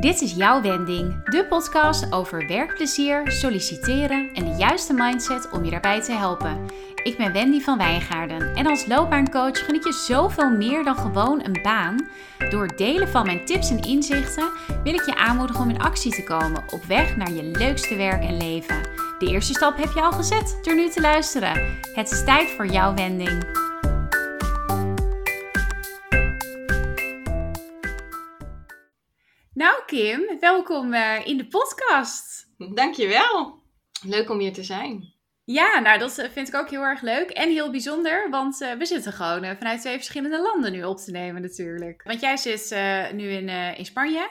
Dit is jouw wending, de podcast over werkplezier, solliciteren en de juiste mindset om je daarbij te helpen. Ik ben Wendy van Wijngaarden en als loopbaancoach geniet je zoveel meer dan gewoon een baan. Door delen van mijn tips en inzichten wil ik je aanmoedigen om in actie te komen op weg naar je leukste werk en leven. De eerste stap heb je al gezet door nu te luisteren. Het is tijd voor jouw wending. Kim, welkom uh, in de podcast. Dankjewel. Leuk om hier te zijn. Ja, nou dat eh, vind ik ook heel erg leuk en heel bijzonder, want uh, we zitten gewoon vanuit twee verschillende landen nu op te nemen natuurlijk. Want jij zit nu in, in Spanje,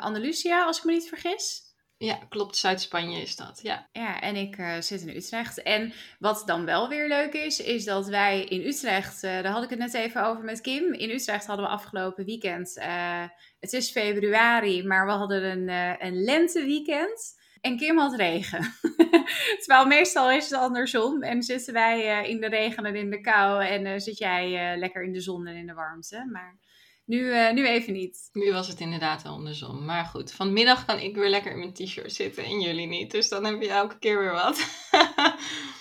Andalusia als ik me niet vergis. Ja, klopt. Zuid-Spanje is dat, ja. Ja, en ik uh, zit in Utrecht. En wat dan wel weer leuk is, is dat wij in Utrecht, uh, daar had ik het net even over met Kim. In Utrecht hadden we afgelopen weekend, uh, het is februari, maar we hadden een, een lenteweekend. En Kim had regen. Terwijl meestal is het andersom. En zitten wij in de regen en in de kou. En zit jij lekker in de zon en in de warmte. Maar nu, uh, nu even niet. Nu was het inderdaad andersom. Maar goed, vanmiddag kan ik weer lekker in mijn t-shirt zitten en jullie niet. Dus dan heb je elke keer weer wat.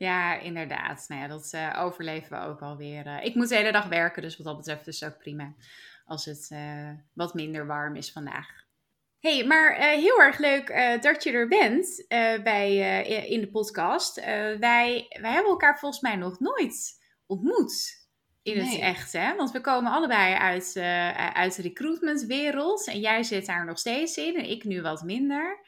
ja, inderdaad. Nou ja, dat uh, overleven we ook alweer. Uh, ik moet de hele dag werken, dus wat dat betreft is het ook prima. Als het wat minder warm is vandaag. hey, maar heel erg leuk dat je er bent bij, in de podcast. wij, wij hebben elkaar volgens mij nog nooit ontmoet in het echt, hè? Want we komen allebei uit, uit de recruitmentwereld. En jij zit daar nog steeds in en ik nu wat minder.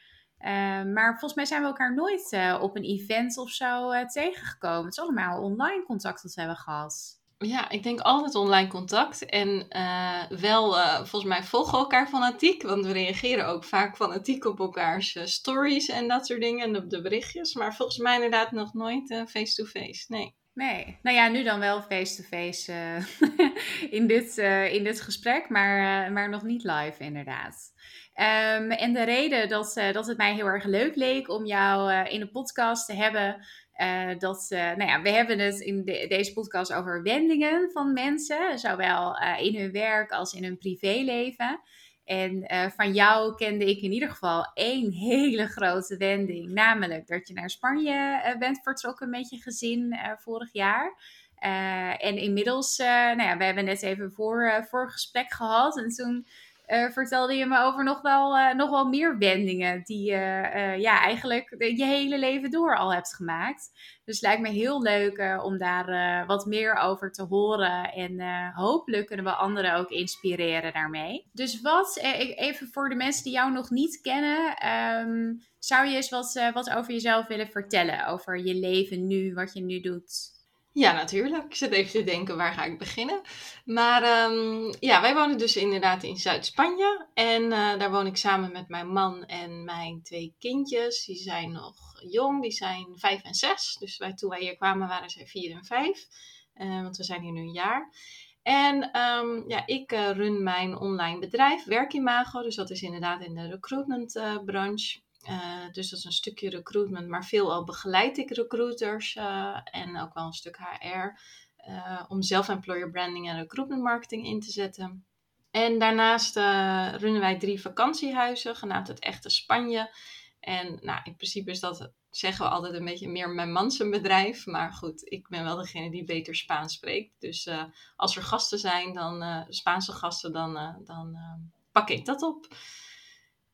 Uh, maar volgens mij zijn we elkaar nooit uh, op een event of zo tegengekomen. Het is allemaal online contact dat we hebben gehad. Ja, ik denk altijd online contact. En wel, volgens mij volgen we elkaar fanatiek. Want we reageren ook vaak fanatiek op elkaars stories en dat soort dingen. En op de berichtjes. Maar volgens mij inderdaad nog nooit face-to-face. -face. Nee. Nee, nou ja, nu dan wel face-to-face uh, in, dit, in dit gesprek, maar, maar nog niet live inderdaad. Um, en de reden dat, dat het mij heel erg leuk leek om jou in de podcast te hebben, dat, nou ja, we hebben het in de, deze podcast over wendingen van mensen, zowel in hun werk als in hun privéleven. En van jou kende ik in ieder geval één hele grote wending. Namelijk dat je naar Spanje bent vertrokken met je gezin vorig jaar. en inmiddels, nou ja, we hebben net even voor, voor gesprek gehad. En toen uh, vertelde je me over nog wel, uh, nog wel meer wendingen die je uh, ja, eigenlijk je hele leven door al hebt gemaakt. Dus het lijkt me heel leuk om daar wat meer over te horen. En hopelijk kunnen we anderen ook inspireren daarmee. Dus wat, even voor de mensen die jou nog niet kennen, um, zou je eens wat, wat over jezelf willen vertellen? Over je leven nu, wat je nu doet? Ja, natuurlijk. Ik zit even te denken, waar ga ik beginnen? Maar um, ja, wij wonen dus inderdaad in Zuid-Spanje. En uh, daar woon ik samen met mijn man en mijn twee kindjes. Die zijn nog jong, die zijn vijf en zes. Dus wij, toen wij hier kwamen waren zij vier en vijf. Uh, want we zijn hier nu een jaar. En um, ja, ik uh, run mijn online bedrijf, Werkimago. Dus dat is inderdaad in de recruitment branche. Uh, dus dat is een stukje recruitment, maar veelal begeleid ik recruiters uh, en ook wel een stuk HR eh, om zelf-employer branding en recruitment marketing in te zetten. En daarnaast runnen wij drie vakantiehuizen, genaamd het Echte Spanje. En nou, in principe is dat, zeggen we altijd, een beetje meer mijn man bedrijf. Maar goed, ik ben wel degene die beter Spaans spreekt. Dus als er gasten zijn, dan Spaanse gasten, dan, dan pak ik dat op.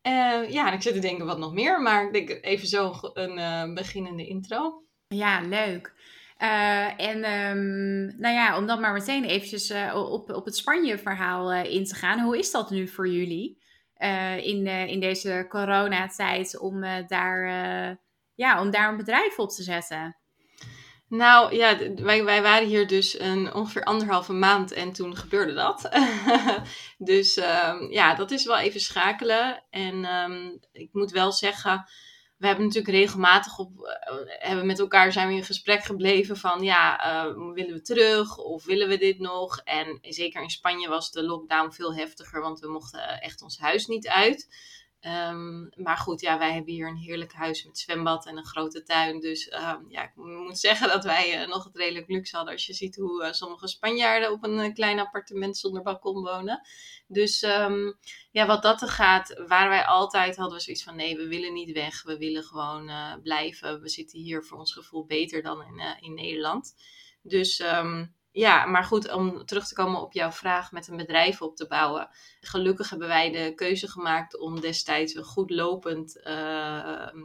Uh, ja, ik zit te denken wat nog meer, maar ik denk even zo een uh, beginnende intro. Ja, leuk. Uh, en um, nou ja, om dan maar meteen eventjes op, op het Spanje-verhaal in te gaan. Hoe is dat nu voor jullie in, in deze coronatijd om, daar, ja, om daar een bedrijf op te zetten? Nou ja, wij, wij waren hier dus een, ongeveer anderhalve maand en toen gebeurde dat. dus um, ja, dat is wel even schakelen. En um, ik moet wel zeggen, we hebben natuurlijk regelmatig op, uh, hebben met elkaar zijn we in gesprek gebleven van ja, uh, willen we terug of willen we dit nog? En zeker in Spanje was de lockdown veel heftiger, want we mochten echt ons huis niet uit. Ehm, maar goed, ja, wij hebben hier een heerlijk huis met zwembad en een grote tuin. Dus ehm, ja, ik moet zeggen dat wij uh, nog het redelijk luxe hadden. Als je ziet hoe uh, sommige Spanjaarden op een uh, klein appartement zonder balkon wonen. Dus um, ja, wat dat er gaat, waren wij altijd, hadden we zoiets van nee, we willen niet weg. We willen gewoon blijven. We zitten hier voor ons gevoel beter dan in, in Nederland. Dus ja, maar goed, om terug te komen op jouw vraag met een bedrijf op te bouwen. Gelukkig hebben wij de keuze gemaakt om destijds een goed lopend, uh,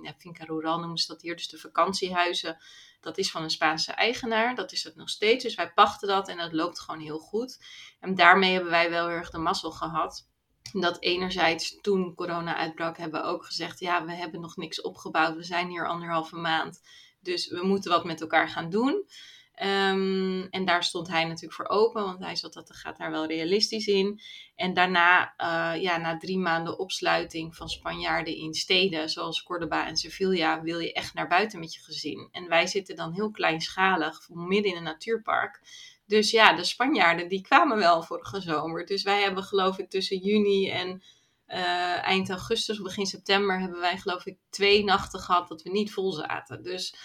ja, Finca Rural noemen ze dat hier, dus de vakantiehuizen. Dat is van een Spaanse eigenaar, dat is het nog steeds. Dus wij pachten dat en dat loopt gewoon heel goed. En daarmee hebben wij wel heel erg de mazzel gehad. Dat enerzijds toen corona uitbrak, hebben we ook gezegd, ja, we hebben nog niks opgebouwd. We zijn hier anderhalve maand, dus we moeten wat met elkaar gaan doen. Um, en daar stond hij natuurlijk voor open, want hij zat dat gaat daar wel realistisch in. En daarna, uh, ja, na drie maanden opsluiting van Spanjaarden in steden zoals Cordoba en Sevilla, wil je echt naar buiten met je gezin. En wij zitten dan heel kleinschalig, midden in een natuurpark. Dus ja, de Spanjaarden die kwamen wel vorige zomer. Dus wij hebben geloof ik tussen juni en uh, eind augustus, begin september, hebben wij geloof ik twee nachten gehad dat we niet vol zaten. Dus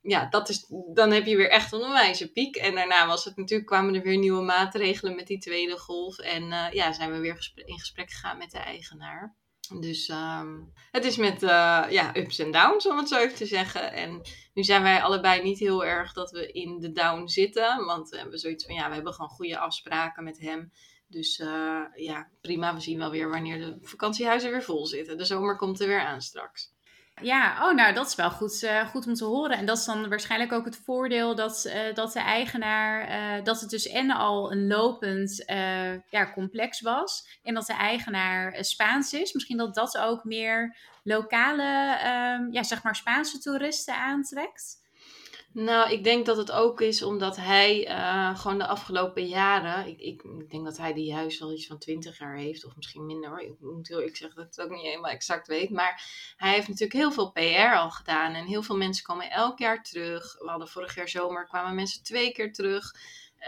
ja, dat is, dan heb je weer echt een onwijze piek. En daarna was het natuurlijk, kwamen er weer nieuwe maatregelen met die tweede golf. En uh, ja, zijn we weer in gesprek gegaan met de eigenaar. Dus um, het is met uh, ja, ups en downs, om het zo even te zeggen. En nu zijn wij allebei niet heel erg dat we in de down zitten. Want we hebben zoiets van, ja, we hebben gewoon goede afspraken met hem. Dus uh, ja, prima. We zien wel weer wanneer de vakantiehuizen weer vol zitten. De zomer komt er weer aan straks. Ja, oh, nou, dat is wel goed, uh, goed om te horen. En dat is dan waarschijnlijk ook het voordeel dat, uh, dat de eigenaar, uh, dat het dus en al een lopend ja, complex was. En dat de eigenaar Spaans is. Misschien dat dat ook meer lokale, ehm, ja, zeg maar Spaanse toeristen aantrekt. Nou, ik denk dat het ook is omdat hij uh, gewoon de afgelopen jaren. Ik, ik, denk dat hij die huis al iets van 20 jaar heeft, of misschien minder. Ik moet heel ik zeg dat ik het ook niet helemaal exact weet. Maar hij heeft natuurlijk heel veel PR al gedaan. En heel veel mensen komen elk jaar terug. We hadden vorig jaar zomer kwamen mensen twee keer terug.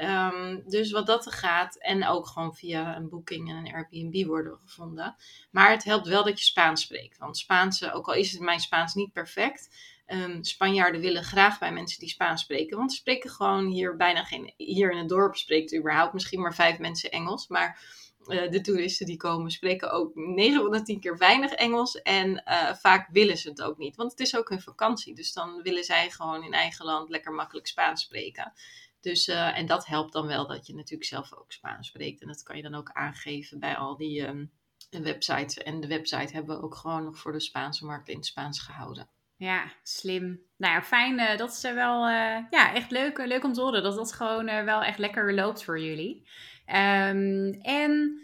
Um, dus wat dat er gaat, en ook gewoon via een boeking en een Airbnb worden gevonden. Maar het helpt wel dat je Spaans spreekt. Want Spaanse, ook al is het mijn Spaans niet perfect, Um, Spanjaarden willen graag bij mensen die Spaans spreken. Want ze spreken gewoon hier bijna geen. Hier in het dorp spreekt überhaupt misschien maar vijf mensen Engels. Maar uh, de toeristen die komen spreken ook 9 van de 10 keer weinig Engels. En uh, vaak willen ze het ook niet. Want het is ook hun vakantie. Dus dan willen zij gewoon in eigen land lekker makkelijk Spaans spreken. Dus, uh, en dat helpt dan wel dat je natuurlijk zelf ook Spaans spreekt. En dat kan je dan ook aangeven bij al die um, websites. En de website hebben we ook gewoon nog voor de Spaanse markt in het Spaans gehouden. Ja, slim. Nou ja, fijn. Uh, dat is wel uh, ja, echt leuk, leuk om te horen. Dat dat gewoon wel echt lekker loopt voor jullie. Um, en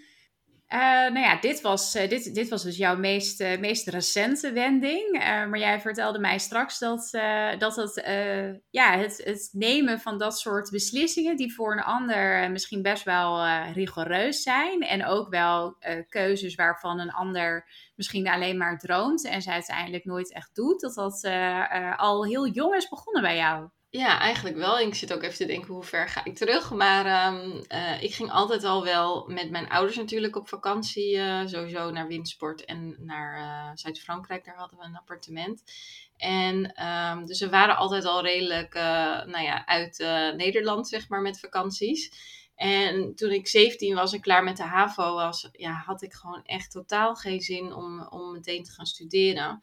nou ja, dit was, dit, dit was dus jouw meest, meest recente wending. maar jij vertelde mij straks dat, dat het, ja, het, het nemen van dat soort beslissingen, die voor een ander misschien best wel rigoureus zijn. En ook wel keuzes waarvan een ander misschien alleen maar droomt en ze uiteindelijk nooit echt doet, dat dat al heel jong is begonnen bij jou. Ja, eigenlijk wel. Ik zit ook even te denken hoe ver ga ik terug. Maar um, uh, ik ging altijd al wel met mijn ouders natuurlijk op vakantie. sowieso naar windsport en naar Zuid-Frankrijk. Daar hadden we een appartement. En um, dus we waren altijd al redelijk nou ja, uit Nederland, zeg maar, met vakanties. En toen ik 17 was en klaar met de HAVO was, ja, had ik gewoon echt totaal geen zin om, om meteen te gaan studeren.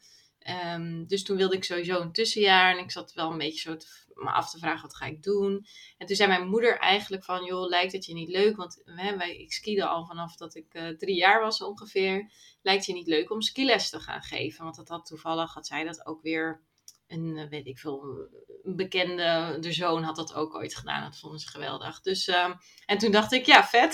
Um, dus toen wilde ik sowieso een tussenjaar en ik zat wel een beetje zo te, me af te vragen wat ga ik doen. En toen zei mijn moeder eigenlijk van, joh, lijkt het je niet leuk? Want hè, wij, ik skiede al vanaf dat ik uh, drie jaar was ongeveer. Lijkt je niet leuk om skiles te gaan geven? Want dat had toevallig, had zij dat ook weer een, eh, weet ik veel, een bekende, de zoon had dat ook ooit gedaan. Dat vonden ze geweldig. Dus, uh, en toen dacht ik, ja, vet.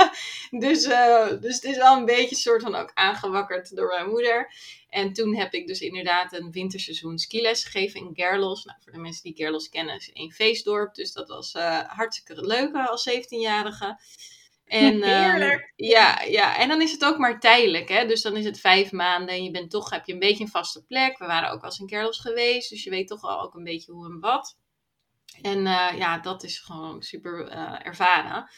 dus, uh, dus het is wel een beetje soort van ook aangewakkerd door mijn moeder. En toen heb ik dus inderdaad een winterseizoen skiles gegeven in Gerlos. Nou, voor de mensen die Gerlos kennen, is een feestdorp. Dus dat was uh, hartstikke leuk als 17-jarige. En, uh, ja, ja, en dan is het ook maar tijdelijk. Hè? Dus dan is het vijf maanden en je bent toch, heb je een beetje een vaste plek. We waren ook wel eens in Kerlos geweest, dus je weet toch al ook een beetje hoe en wat. En uh, ja, dat is gewoon super uh, ervaren.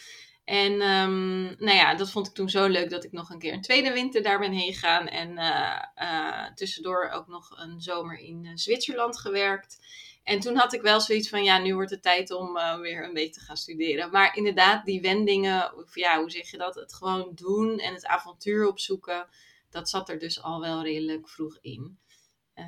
En um, nou ja, dat vond ik toen zo leuk dat ik nog een keer een tweede winter daar ben heen gegaan. En uh, tussendoor ook nog een zomer in Zwitserland gewerkt. En toen had ik wel zoiets van, ja, nu wordt het tijd om uh, weer een beetje te gaan studeren. Maar inderdaad, die wendingen, of ja, hoe zeg je dat? Het gewoon doen en het avontuur opzoeken, dat zat er dus al wel redelijk vroeg in. Uh,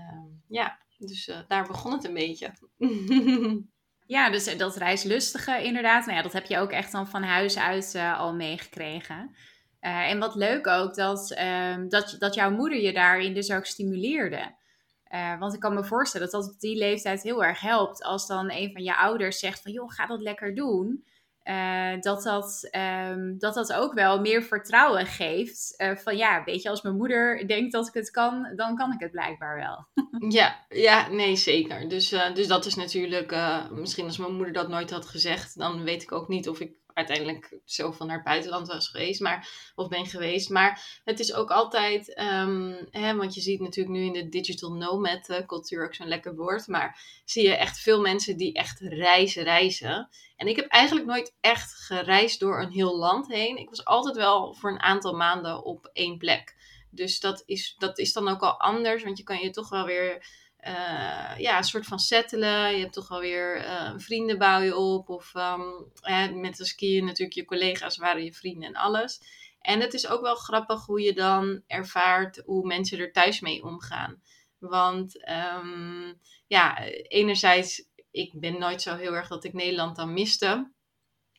ja, dus uh, daar begon het een beetje. ja, dus dat reislustige inderdaad. Nou ja, dat heb je ook echt dan van huis uit al meegekregen. en wat leuk ook, dat, ehm, dat, dat jouw moeder je daarin dus ook stimuleerde. Uh, want ik kan me voorstellen dat dat op die leeftijd heel erg helpt. Als dan een van je ouders zegt van joh, ga dat lekker doen. Uh, dat, dat, um, dat dat ook wel meer vertrouwen geeft. Uh, van ja, weet je, als mijn moeder denkt dat ik het kan, dan kan ik het blijkbaar wel. ja, ja, nee, zeker. Dus, dus dat is natuurlijk, misschien als mijn moeder dat nooit had gezegd, dan weet ik ook niet of ik uiteindelijk zoveel naar het buitenland was geweest, maar, of ben geweest. Maar het is ook altijd, um, hè, want je ziet natuurlijk nu in de digital nomad uh, cultuur ook zo'n lekker woord, maar zie je echt veel mensen die echt reizen, reizen. En ik heb eigenlijk nooit echt gereisd door een heel land heen. Ik was altijd wel voor een aantal maanden op één plek. Dus dat is, dat is dan ook al anders, want je kan je toch wel weer uh, ja, een soort van settelen. Je hebt toch wel weer uh, vrienden bouw je op. Of um, met de skiën natuurlijk je collega's waren je vrienden en alles. En het is ook wel grappig hoe je dan ervaart hoe mensen er thuis mee omgaan. Want um, ja, enerzijds, ik ben nooit zo heel erg dat ik Nederland dan miste.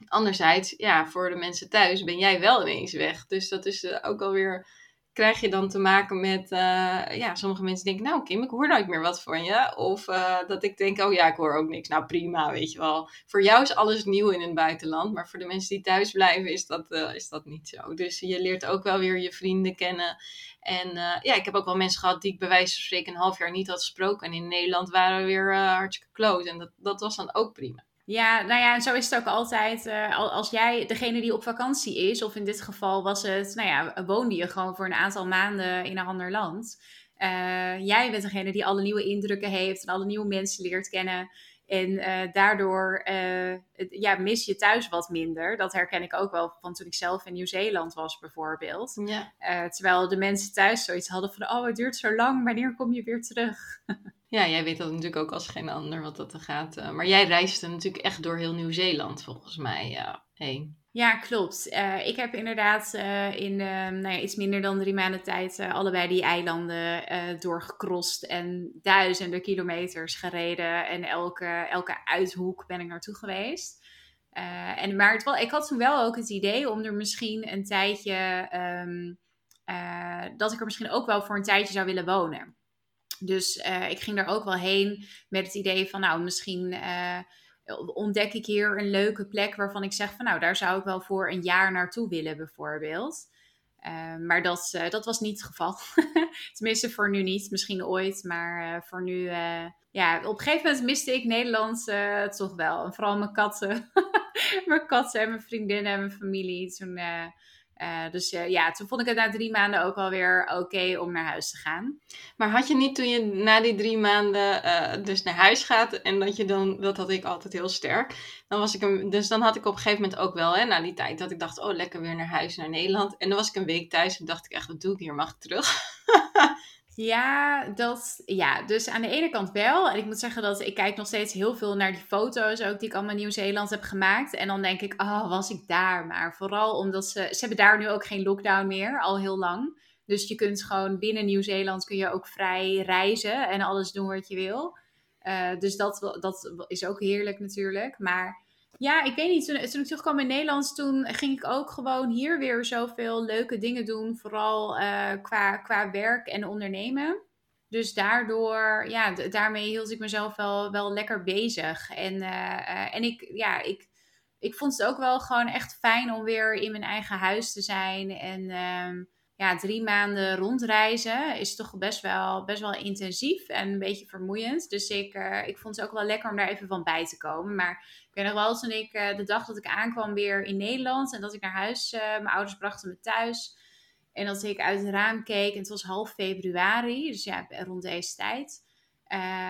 Anderzijds, ja, voor de mensen thuis ben jij wel ineens weg. Dus dat is uh, ook alweer krijg je dan te maken met, uh, ja, sommige mensen denken, nou Kim, ik hoor nooit meer wat van je. Of uh, dat ik denk, oh ja, ik hoor ook niks. Nou prima, weet je wel. Voor jou is alles nieuw in het buitenland, maar voor de mensen die thuis blijven is dat, uh, is dat niet zo. Dus je leert ook wel weer je vrienden kennen. En ja, ik heb ook wel mensen gehad die ik bij wijze van spreken een half jaar niet had gesproken. En in Nederland waren we weer hartstikke close. En dat, dat was dan ook prima. Ja, nou ja, en zo is het ook altijd. Uh, als jij degene die op vakantie is, of in dit geval was het, nou ja, woonde je gewoon voor een aantal maanden in een ander land. Uh, jij bent degene die alle nieuwe indrukken heeft en alle nieuwe mensen leert kennen. En uh, daardoor ja, mis je thuis wat minder. Dat herken ik ook wel van toen ik zelf in Nieuw-Zeeland was, bijvoorbeeld. Ja. terwijl de mensen thuis zoiets hadden van: oh, het duurt zo lang, wanneer kom je weer terug? Ja, jij weet dat natuurlijk ook als geen ander wat dat er gaat. Uh, maar jij reisde natuurlijk echt door heel Nieuw-Zeeland volgens mij heen. Ja, klopt. Uh, ik heb inderdaad in nou ja, iets minder dan drie maanden tijd allebei die eilanden doorgekrost en duizenden kilometers gereden. En elke, elke uithoek ben ik naartoe geweest. en, maar het, ik had toen wel ook het idee om er misschien een tijdje, um, dat ik er misschien ook wel voor een tijdje zou willen wonen. Dus uh, ik ging daar ook wel heen met het idee van, nou, misschien uh, ontdek ik hier een leuke plek waarvan ik zeg van, nou, daar zou ik wel voor een jaar naartoe willen, bijvoorbeeld. Uh, maar dat, dat was niet het geval. Tenminste, voor nu niet. Misschien ooit, maar voor nu. ja, op een gegeven moment miste ik Nederland toch wel. En vooral mijn katten. mijn katten en mijn vriendinnen en mijn familie. Toen uh, dus uh, ja, toen vond ik het na drie maanden ook wel weer oké om naar huis te gaan. Maar had je niet toen je na die drie maanden uh, dus naar huis gaat en dat je dan, dat had ik altijd heel sterk. Dan was ik dus dan had ik op een gegeven moment ook wel, hè, na die tijd, dat ik dacht, oh lekker weer naar huis, naar Nederland. En dan was ik een week thuis en dacht ik echt, wat doe ik hier, mag ik terug? Ja, dat, ja, dus aan de ene kant wel. En ik moet zeggen dat ik kijk nog steeds heel veel naar die foto's ook die ik allemaal in Nieuw-Zeeland heb gemaakt. En dan denk ik, oh, was ik daar maar. Vooral omdat ze, ze hebben daar nu ook geen lockdown meer, al heel lang. Dus je kunt gewoon binnen Nieuw-Zeeland kun je ook vrij reizen en alles doen wat je wil. Uh, dus dat, dat is ook heerlijk natuurlijk. Maar ja, ik weet niet. Toen, toen ik terugkwam in Nederland, toen ging ik ook gewoon hier weer zoveel leuke dingen doen. Vooral uh, qua, qua werk en ondernemen. Dus daardoor, ja, daarmee hield ik mezelf wel, wel lekker bezig. En, uh, en ik, ja, ik, ik vond het ook wel gewoon echt fijn om weer in mijn eigen huis te zijn. En uh, ja, drie maanden rondreizen is toch best wel, best wel intensief en een beetje vermoeiend. Dus ik, uh, ik vond het ook wel lekker om daar even van bij te komen. Maar ik weet nog wel, toen ik uh, de dag dat ik aankwam weer in Nederland en dat ik naar huis, uh, mijn ouders brachten me thuis. En dat ik uit het raam keek en het was half februari, dus ja, rond deze tijd.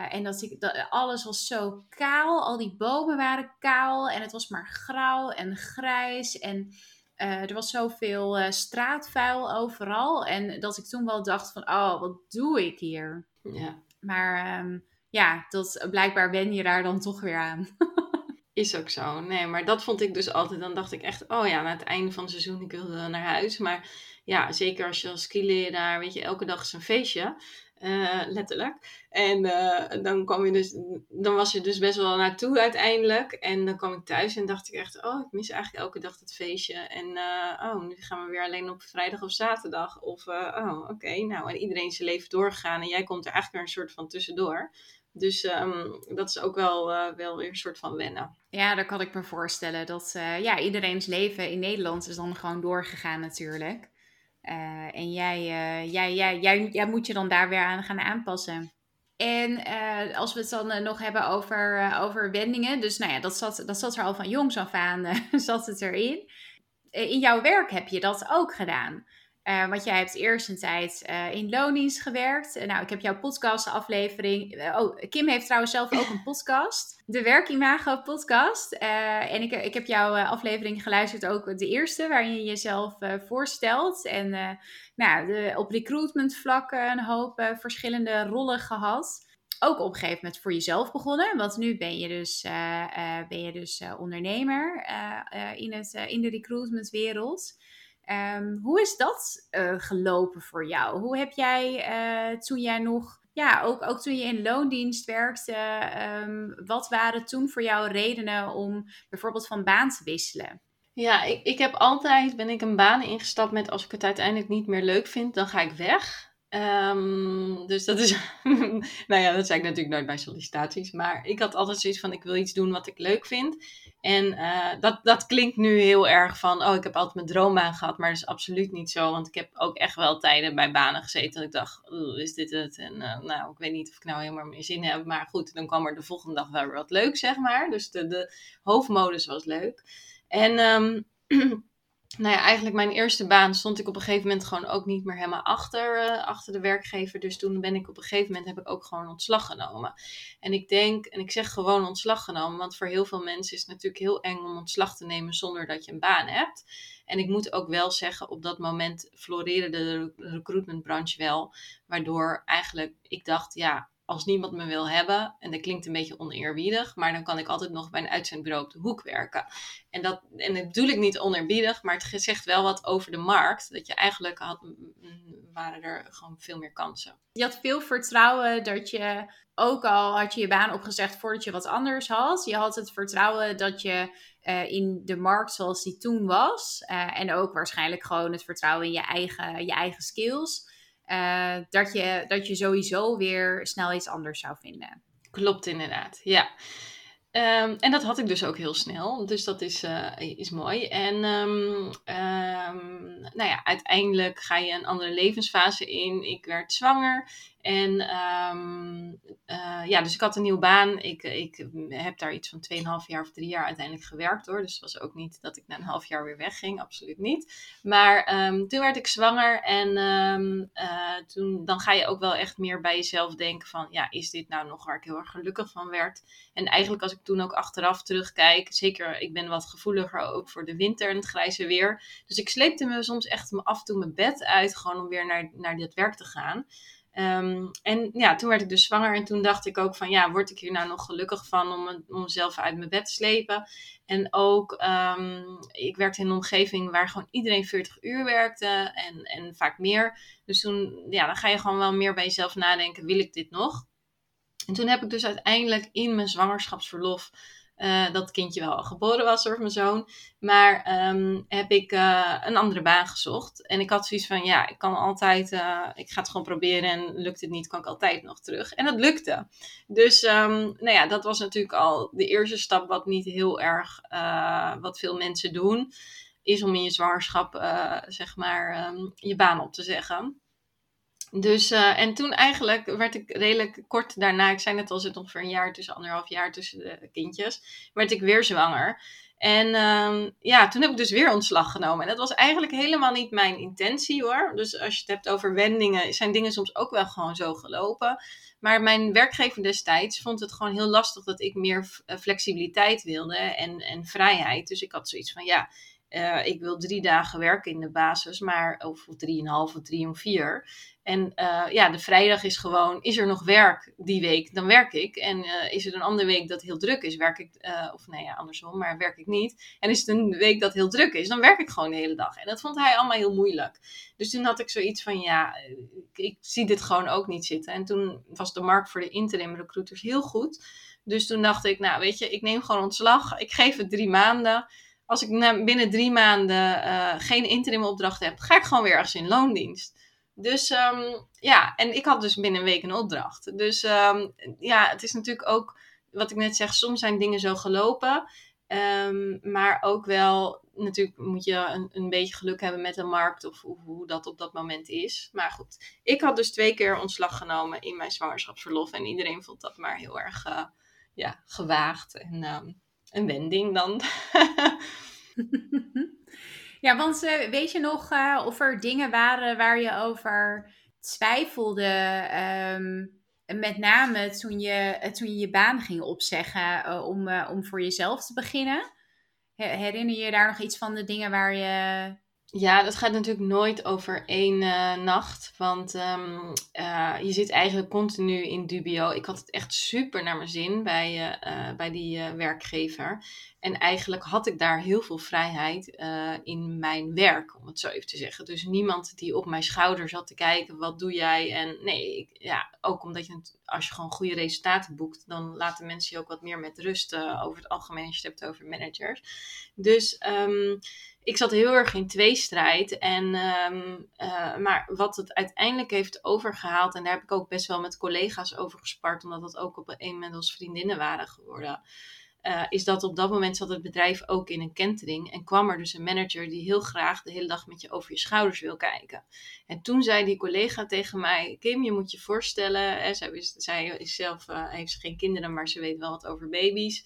En dat, ik, dat, alles was zo kaal. Al die bomen waren kaal. En het was maar grauw en grijs. En uh, er was zoveel uh, straatvuil overal. En dat ik toen wel dacht van, oh, wat doe ik hier? Ja. Maar um, ja, dat, blijkbaar wen je daar dan toch weer aan. Is ook zo. Nee, maar dat vond ik dus altijd. Dan dacht ik echt, oh ja, na het einde van het seizoen, ik wilde naar huis. Maar ja, zeker als je als skileraar, weet je, elke dag is een feestje. Uh, letterlijk. En uh, dan kwam je dus, dan was je dus best wel naartoe uiteindelijk. En dan kwam ik thuis en dacht ik echt, oh, ik mis eigenlijk elke dag dat feestje. En uh, oh, nu gaan we weer alleen op vrijdag of zaterdag. Of, oh, oké, nou, en iedereen zijn leven doorgegaan. En jij komt er eigenlijk weer een soort van tussendoor. Dus um, dat is ook wel, wel weer een soort van wennen. Ja, dat kan ik me voorstellen. Dat ja, iedereen's leven in Nederland is dan gewoon doorgegaan natuurlijk. Uh, en jij, jij, jij, jij, jij moet je dan daar weer aan gaan aanpassen. En als we het dan nog hebben over, over wendingen. Dus nou ja, dat zat, dat zat er al van jongs af aan, zat het erin. In jouw werk heb je dat ook gedaan. Uh, want jij hebt eerst een tijd uh, in loondienst gewerkt. Uh, nou, ik heb jouw podcastaflevering. oh, Kim heeft trouwens zelf ook een podcast. De Werkimago podcast. en ik, ik heb jouw aflevering geluisterd, ook de eerste, waarin je jezelf voorstelt. En nou, de, op recruitment vlakken een hoop verschillende rollen gehad. Ook op een gegeven moment voor jezelf begonnen. Want nu ben je dus, ben je dus ondernemer in, het, in de recruitmentwereld. Um, hoe is dat uh, gelopen voor jou? Hoe heb jij uh, toen jij nog, ja, ook, ook toen je in loondienst werkte, um, wat waren toen voor jou redenen om bijvoorbeeld van baan te wisselen? Ja, ik, ik heb altijd, ben ik een baan ingestapt met als ik het uiteindelijk niet meer leuk vind, dan ga ik weg. Um, dus dat is, nou ja, dat zei ik natuurlijk nooit bij sollicitaties. Maar ik had altijd zoiets van, ik wil iets doen wat ik leuk vind. En uh, dat, dat klinkt nu heel erg van, oh, ik heb altijd mijn droombaan gehad. Maar dat is absoluut niet zo. Want ik heb ook echt wel tijden bij banen gezeten dat ik dacht, is dit het? En uh, nou, ik weet niet of ik nou helemaal meer zin heb. Maar goed, dan kwam er de volgende dag wel wat leuk, zeg maar. Dus de, de hoofdmodus was leuk. En... Um, nou ja, eigenlijk mijn eerste baan stond ik op een gegeven moment gewoon ook niet meer helemaal achter, uh, achter de werkgever. Dus toen ben ik op een gegeven moment heb ik ook gewoon ontslag genomen. En ik denk, en ik zeg gewoon ontslag genomen, want voor heel veel mensen is het natuurlijk heel eng om ontslag te nemen zonder dat je een baan hebt. En ik moet ook wel zeggen, op dat moment floreerde de recruitmentbranche wel. Waardoor eigenlijk ik dacht, ja, als niemand me wil hebben, en dat klinkt een beetje oneerbiedig, maar dan kan ik altijd nog bij een uitzendbureau op de hoek werken. En dat, en dat bedoel ik niet oneerbiedig, maar het zegt wel wat over de markt. Dat je eigenlijk had, waren er gewoon veel meer kansen. Je had veel vertrouwen dat je, ook al had je je baan opgezegd voordat je wat anders had, je had het vertrouwen dat je uh, in de markt zoals die toen was, uh, en ook waarschijnlijk gewoon het vertrouwen in je eigen, je eigen skills uh, dat, je, dat je sowieso weer snel iets anders zou vinden. Klopt inderdaad, ja. Um, en dat had ik dus ook heel snel. Dus dat is, uh, is mooi. En um, um, nou ja, uiteindelijk ga je een andere levensfase in. Ik werd zwanger. En um, uh, ja, dus ik had een nieuwe baan. Ik, ik heb daar iets van 2,5 jaar of 3 jaar uiteindelijk gewerkt hoor. Dus het was ook niet dat ik na een half jaar weer wegging. Absoluut niet. Maar um, toen werd ik zwanger. En um, uh, toen, dan ga je ook wel echt meer bij jezelf denken van... Ja, is dit nou nog waar ik heel erg gelukkig van werd? En eigenlijk als ik toen ook achteraf terugkijk... Zeker, ik ben wat gevoeliger ook voor de winter en het grijze weer. Dus ik sleepte me soms echt af en toe mijn bed uit. Gewoon om weer naar, naar dit werk te gaan. Um, en ja, toen werd ik dus zwanger en toen dacht ik ook van ja, word ik hier nou nog gelukkig van om, om mezelf uit mijn bed te slepen. En ook, um, ik werkte in een omgeving waar gewoon iedereen 40 uur werkte en, en vaak meer. Dus toen, ja, dan ga je gewoon wel meer bij jezelf nadenken, wil ik dit nog? En toen heb ik dus uiteindelijk in mijn zwangerschapsverlof uh, dat kindje wel geboren was door mijn zoon. Maar um, heb ik uh, een andere baan gezocht. En ik had zoiets van, ja, ik kan altijd, uh, ik ga het gewoon proberen en lukt het niet, kan ik altijd nog terug. En dat lukte. Dus, um, nou ja, dat was natuurlijk al de eerste stap wat niet heel erg, wat veel mensen doen. Is om in je zwangerschap, zeg maar, um, je baan op te zeggen. Dus, uh, en toen eigenlijk werd ik redelijk kort daarna, ik zei net al, zit ongeveer een jaar tussen anderhalf jaar tussen de kindjes, werd ik weer zwanger. En um, ja, toen heb ik dus weer ontslag genomen. En dat was eigenlijk helemaal niet mijn intentie hoor. Dus als je het hebt over wendingen, zijn dingen soms ook wel gewoon zo gelopen. Maar mijn werkgever destijds vond het gewoon heel lastig dat ik meer eh, flexibiliteit wilde en, en vrijheid. Dus ik had zoiets van ja, uh, ik wil drie dagen werken in de basis, maar of drieënhalf of drie om vier. En uh, ja, de vrijdag is gewoon, is er nog werk die week, dan werk ik. En uh, is er een andere week dat heel druk is, werk ik, of nee, ja, andersom, maar werk ik niet. En is het een week dat heel druk is, dan werk ik gewoon de hele dag. En dat vond hij allemaal heel moeilijk. Dus toen had ik zoiets van, ja, ik, ik zie dit gewoon ook niet zitten. En toen was de markt voor de interim recruiters heel goed. Dus toen dacht ik, nou weet je, ik neem gewoon ontslag. Ik geef het drie maanden. Als ik binnen drie maanden geen interim opdracht heb, ga ik gewoon weer ergens in loondienst. Dus um, ja, en ik had dus binnen een week een opdracht. Dus um, ja, het is natuurlijk ook, wat ik net zeg, soms zijn dingen zo gelopen. Um, maar ook wel, natuurlijk moet je een, een beetje geluk hebben met de markt of hoe, dat op dat moment is. Maar goed, ik had dus twee keer ontslag genomen in mijn zwangerschapsverlof. En iedereen vond dat maar heel erg uh, ja, gewaagd en een wending dan. Ja, want uh, weet je nog uh, of er dingen waren waar je over twijfelde? Um, met name toen je, toen je je baan ging opzeggen om, om voor jezelf te beginnen. Herinner je daar nog iets van de dingen waar je ja, dat gaat natuurlijk nooit over één uh, nacht. Want um, uh, je zit eigenlijk continu in dubio. Ik had het echt super naar mijn zin bij, uh, bij die werkgever. En eigenlijk had ik daar heel veel vrijheid in mijn werk, om het zo even te zeggen. Dus niemand die op mijn schouder zat te kijken, wat doe jij? En nee, ik, ja, ook omdat je, als je gewoon goede resultaten boekt, dan laten mensen je ook wat meer met rust over het algemeen als je het hebt over managers. Dus... Um, ik zat heel erg in tweestrijd. En, um, uh, maar wat het uiteindelijk heeft overgehaald, en daar heb ik ook best wel met collega's over gespart, omdat dat ook op een moment vriendinnen waren geworden. Uh, is dat op dat moment zat het bedrijf ook in een kentering. En kwam er dus een manager die heel graag de hele dag met je over je schouders wil kijken. En toen zei die collega tegen mij: Kim, je moet je voorstellen. Hè, zij, is, zij is zelf, uh, heeft geen kinderen, maar ze weet wel wat over baby's.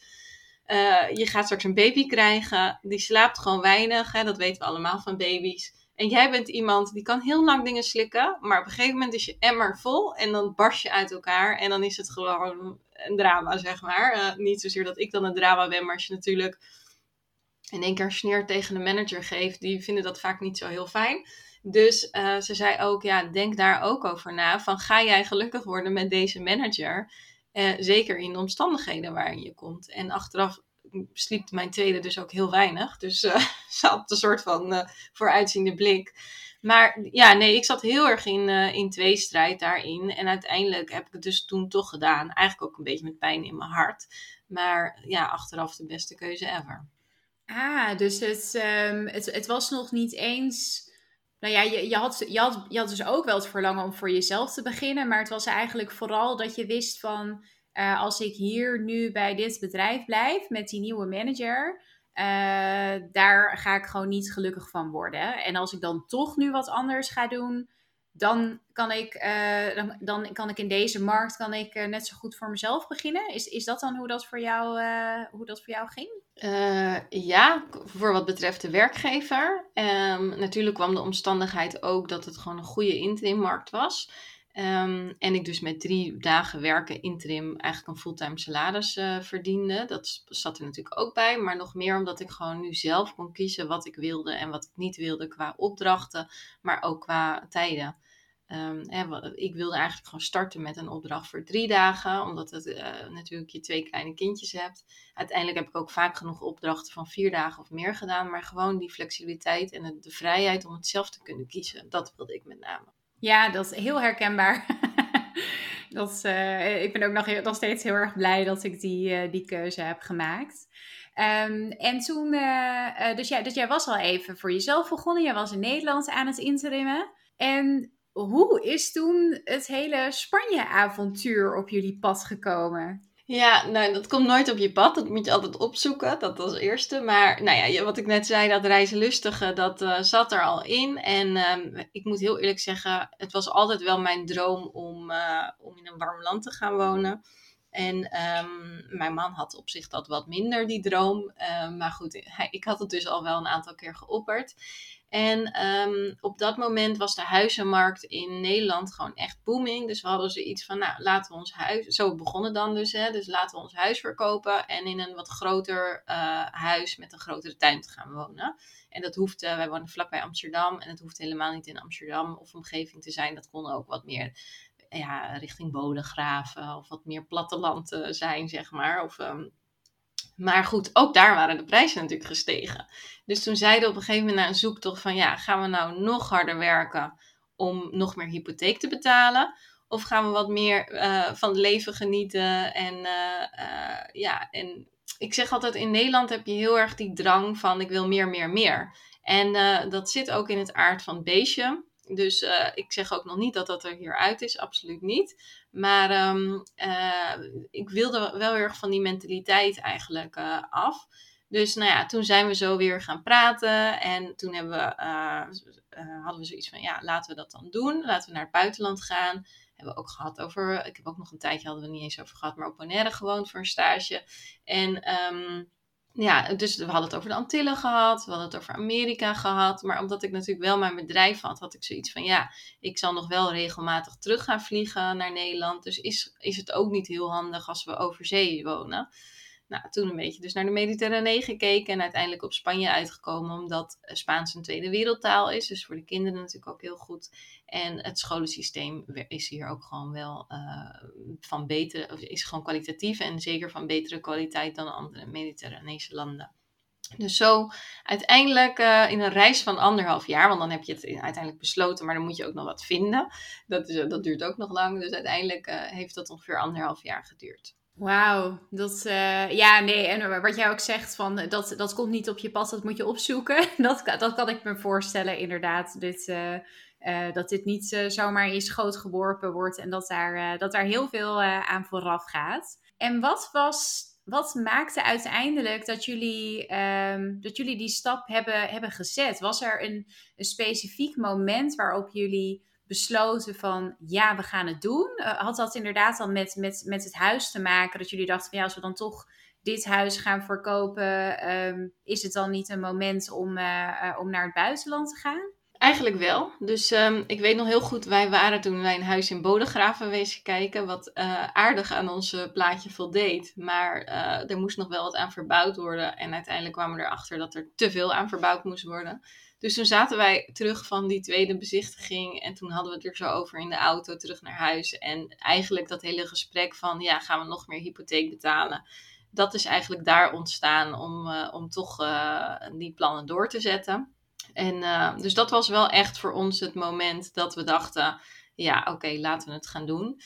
Uh, je gaat straks een baby krijgen, die slaapt gewoon weinig, hè, dat weten we allemaal van baby's. En jij bent iemand die kan heel lang dingen slikken, maar op een gegeven moment is je emmer vol en dan barst je uit elkaar en dan is het gewoon een drama, zeg maar. Uh, niet zozeer dat ik dan een drama ben, maar als je natuurlijk in één keer sneer tegen de manager geeft, die vinden dat vaak niet zo heel fijn. Dus uh, ze zei ook, ja, denk daar ook over na, van ga jij gelukkig worden met deze manager? Uh, zeker in de omstandigheden waarin je komt. En achteraf sliep mijn tweede dus ook heel weinig. Dus uh, ze had een soort van uh, vooruitziende blik. Maar ja, nee, ik zat heel erg in, uh, in tweestrijd daarin. En uiteindelijk heb ik het dus toen toch gedaan. Eigenlijk ook een beetje met pijn in mijn hart. Maar ja, achteraf de beste keuze ever. Ah, dus het, um, het, het was nog niet eens nou ja, je, je, had, je, had, je had dus ook wel het verlangen om voor jezelf te beginnen. Maar het was eigenlijk vooral dat je wist van... Uh, als ik hier nu bij dit bedrijf blijf met die nieuwe manager... Uh, daar ga ik gewoon niet gelukkig van worden. En als ik dan toch nu wat anders ga doen dan kan ik, uh, dan, dan, kan ik in deze markt kan ik, net zo goed voor mezelf beginnen. Is, is dat dan hoe dat voor jou, hoe dat voor jou ging? Ja, voor wat betreft de werkgever. Um, natuurlijk kwam de omstandigheid ook dat het gewoon een goede interimmarkt was. Um, en ik dus met drie dagen werken interim eigenlijk een fulltime salaris verdiende. Dat zat er natuurlijk ook bij. Maar nog meer omdat ik gewoon nu zelf kon kiezen wat ik wilde en wat ik niet wilde qua opdrachten. Maar ook qua tijden. Hè, ik wilde eigenlijk gewoon starten met een opdracht voor drie dagen, omdat het uh, natuurlijk je twee kleine kindjes hebt. Uiteindelijk heb ik ook vaak genoeg opdrachten van vier dagen of meer gedaan, maar gewoon die flexibiliteit en de vrijheid om het zelf te kunnen kiezen, dat wilde ik met name. Ja, dat is heel herkenbaar. dat, uh, ik ben ook nog, nog steeds heel erg blij dat ik die, uh, die keuze heb gemaakt. Um, en toen, dus, jij, dus jij was al even voor jezelf begonnen, jij was in Nederland aan het interimmen. En hoe is toen het hele Spanje-avontuur op jullie pad gekomen? Ja, nou, dat komt nooit op je pad. Dat moet je altijd opzoeken. Dat als eerste. Maar nou ja, wat ik net zei, dat reizenlustige, dat uh, zat er al in. En uh, ik moet heel eerlijk zeggen, het was altijd wel mijn droom om, uh, om in een warm land te gaan wonen. En um, mijn man had op zich dat wat minder, die droom. Uh, maar goed, ik had het dus al wel een aantal keer geopperd. En um, op dat moment was de huizenmarkt in Nederland gewoon echt booming. Dus we hadden zoiets van, nou, laten we ons huis... Zo begonnen dan dus, hè. Dus laten we ons huis verkopen en in een wat groter uh, huis met een grotere tuin te gaan wonen. En dat hoeft, wij wonen vlakbij Amsterdam en het hoeft helemaal niet in Amsterdam of omgeving te zijn. Dat kon ook wat meer ja, richting Bodegraven of wat meer platteland uh, zijn, zeg maar. Of... Um, maar goed, ook daar waren de prijzen natuurlijk gestegen. Dus toen zeiden op een gegeven moment na een zoektocht van ja, gaan we nou nog harder werken om nog meer hypotheek te betalen? Of gaan we wat meer uh, van het leven genieten? En uh, uh, ja, en ik zeg altijd in Nederland heb je heel erg die drang van ik wil meer, meer, meer. En dat zit ook in het aard van het beestje. Dus uh, ik zeg ook nog niet dat dat er hieruit is, absoluut niet. Maar um, uh, ik wilde wel heel erg van die mentaliteit eigenlijk uh, af. Dus nou ja, toen zijn we zo weer gaan praten. En toen hebben we, hadden we zoiets van, ja, laten we dat dan doen. Laten we naar het buitenland gaan. Hebben we ook gehad over, ik heb ook nog een tijdje, hadden we niet eens over gehad, maar op Bonaire gewoond voor een stage. En... Um, ja, dus we hadden het over de Antillen gehad, we hadden het over Amerika gehad. Maar omdat ik natuurlijk wel mijn bedrijf had, had ik zoiets van ja, ik zal nog wel regelmatig terug gaan vliegen naar Nederland. Dus is, is het ook niet heel handig als we over zee wonen. Nou, toen een beetje dus naar de Mediterranee gekeken en uiteindelijk op Spanje uitgekomen, omdat Spaans een tweede wereldtaal is. Dus voor de kinderen natuurlijk ook heel goed. En het scholensysteem is hier ook gewoon wel uh, van betere, is gewoon kwalitatief en zeker van betere kwaliteit dan andere Mediterranese landen. Dus zo uiteindelijk uh, in een reis van anderhalf jaar, want dan heb je het uiteindelijk besloten, maar dan moet je ook nog wat vinden. Dat, is, dat duurt ook nog lang. Dus uiteindelijk uh, heeft dat ongeveer anderhalf jaar geduurd. Wauw, dat, uh, ja, nee, en wat jij ook zegt, van, dat, dat komt niet op je pad, dat moet je opzoeken. Dat, dat kan ik me voorstellen, inderdaad. Dit, uh, dat dit niet zomaar in je schoot geworpen wordt en dat daar, dat daar heel veel aan vooraf gaat. En wat was, wat maakte uiteindelijk dat jullie, um, dat jullie die stap hebben, hebben gezet? Was er een, een specifiek moment waarop jullie besloten van ja, we gaan het doen? Had dat inderdaad dan met, met, met het huis te maken? Dat jullie dachten van ja, als we dan toch dit huis gaan verkopen, um, is het dan niet een moment om, om naar het buitenland te gaan? Eigenlijk wel. Dus um, ik weet nog heel goed, wij waren toen wij een huis in Bodegraven wezen kijken, wat aardig aan ons plaatje voldeed. Maar er moest nog wel wat aan verbouwd worden. En uiteindelijk kwamen we erachter dat er te veel aan verbouwd moest worden. Dus toen zaten wij terug van die tweede bezichtiging en toen hadden we het er zo over in de auto terug naar huis. En eigenlijk dat hele gesprek van, ja, gaan we nog meer hypotheek betalen? Dat is eigenlijk daar ontstaan om, uh, om toch uh, die plannen door te zetten. En uh, dus dat was wel echt voor ons het moment dat we dachten, ja, oké, laten we het gaan doen.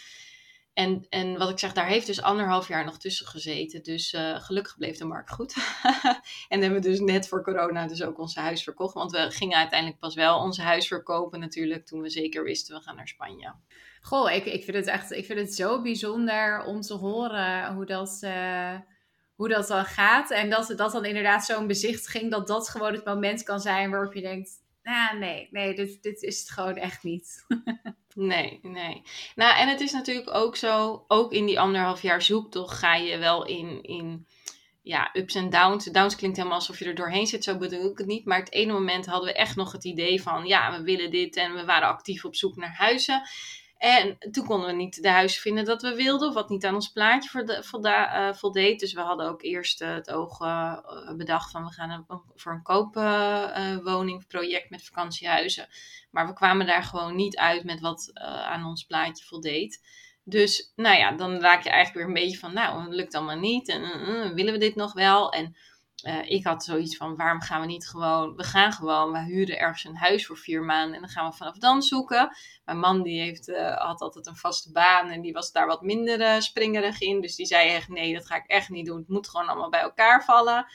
En, en wat ik zeg, daar heeft dus anderhalf jaar nog tussen gezeten. Dus uh, gelukkig bleef de markt goed. en hebben we dus net voor corona dus ook ons huis verkocht. Want we gingen uiteindelijk pas wel ons huis verkopen natuurlijk toen we zeker wisten we gaan naar Spanje. Goh, ik, ik vind het echt ik vind het zo bijzonder om te horen hoe dat, uh, hoe dat dan gaat. En dat dat dan inderdaad zo'n bezichtiging, dat dat gewoon het moment kan zijn waarop je denkt... Nou, nee, nee, dit, dit is het gewoon echt niet. Nee, nee. Nou, en het is natuurlijk ook zo, ook in die anderhalf jaar zoektocht ga je wel in, in ja, ups en downs. Downs klinkt helemaal alsof je er doorheen zit, zo bedoel ik het niet. Maar het ene moment hadden we echt nog het idee van, ja, we willen dit en we waren actief op zoek naar huizen. En toen konden we niet de huizen vinden dat we wilden, of wat niet aan ons plaatje uh, voldeed. Dus we hadden ook eerst uh, het oog uh, bedacht van we gaan voor een koopwoningproject met vakantiehuizen. Maar we kwamen daar gewoon niet uit met wat aan ons plaatje voldeed. Dus nou ja, dan raak je eigenlijk weer een beetje van, nou, het lukt allemaal niet. En willen we dit nog wel? En uh, ik had zoiets van, waarom gaan we niet gewoon, we gaan gewoon, we huren ergens een huis voor vier maanden en dan gaan we vanaf dan zoeken. Mijn man die heeft, uh, had altijd een vaste baan en die was daar wat minder uh, springerig in. Dus die zei echt, nee, dat ga ik echt niet doen. Het moet gewoon allemaal bij elkaar vallen.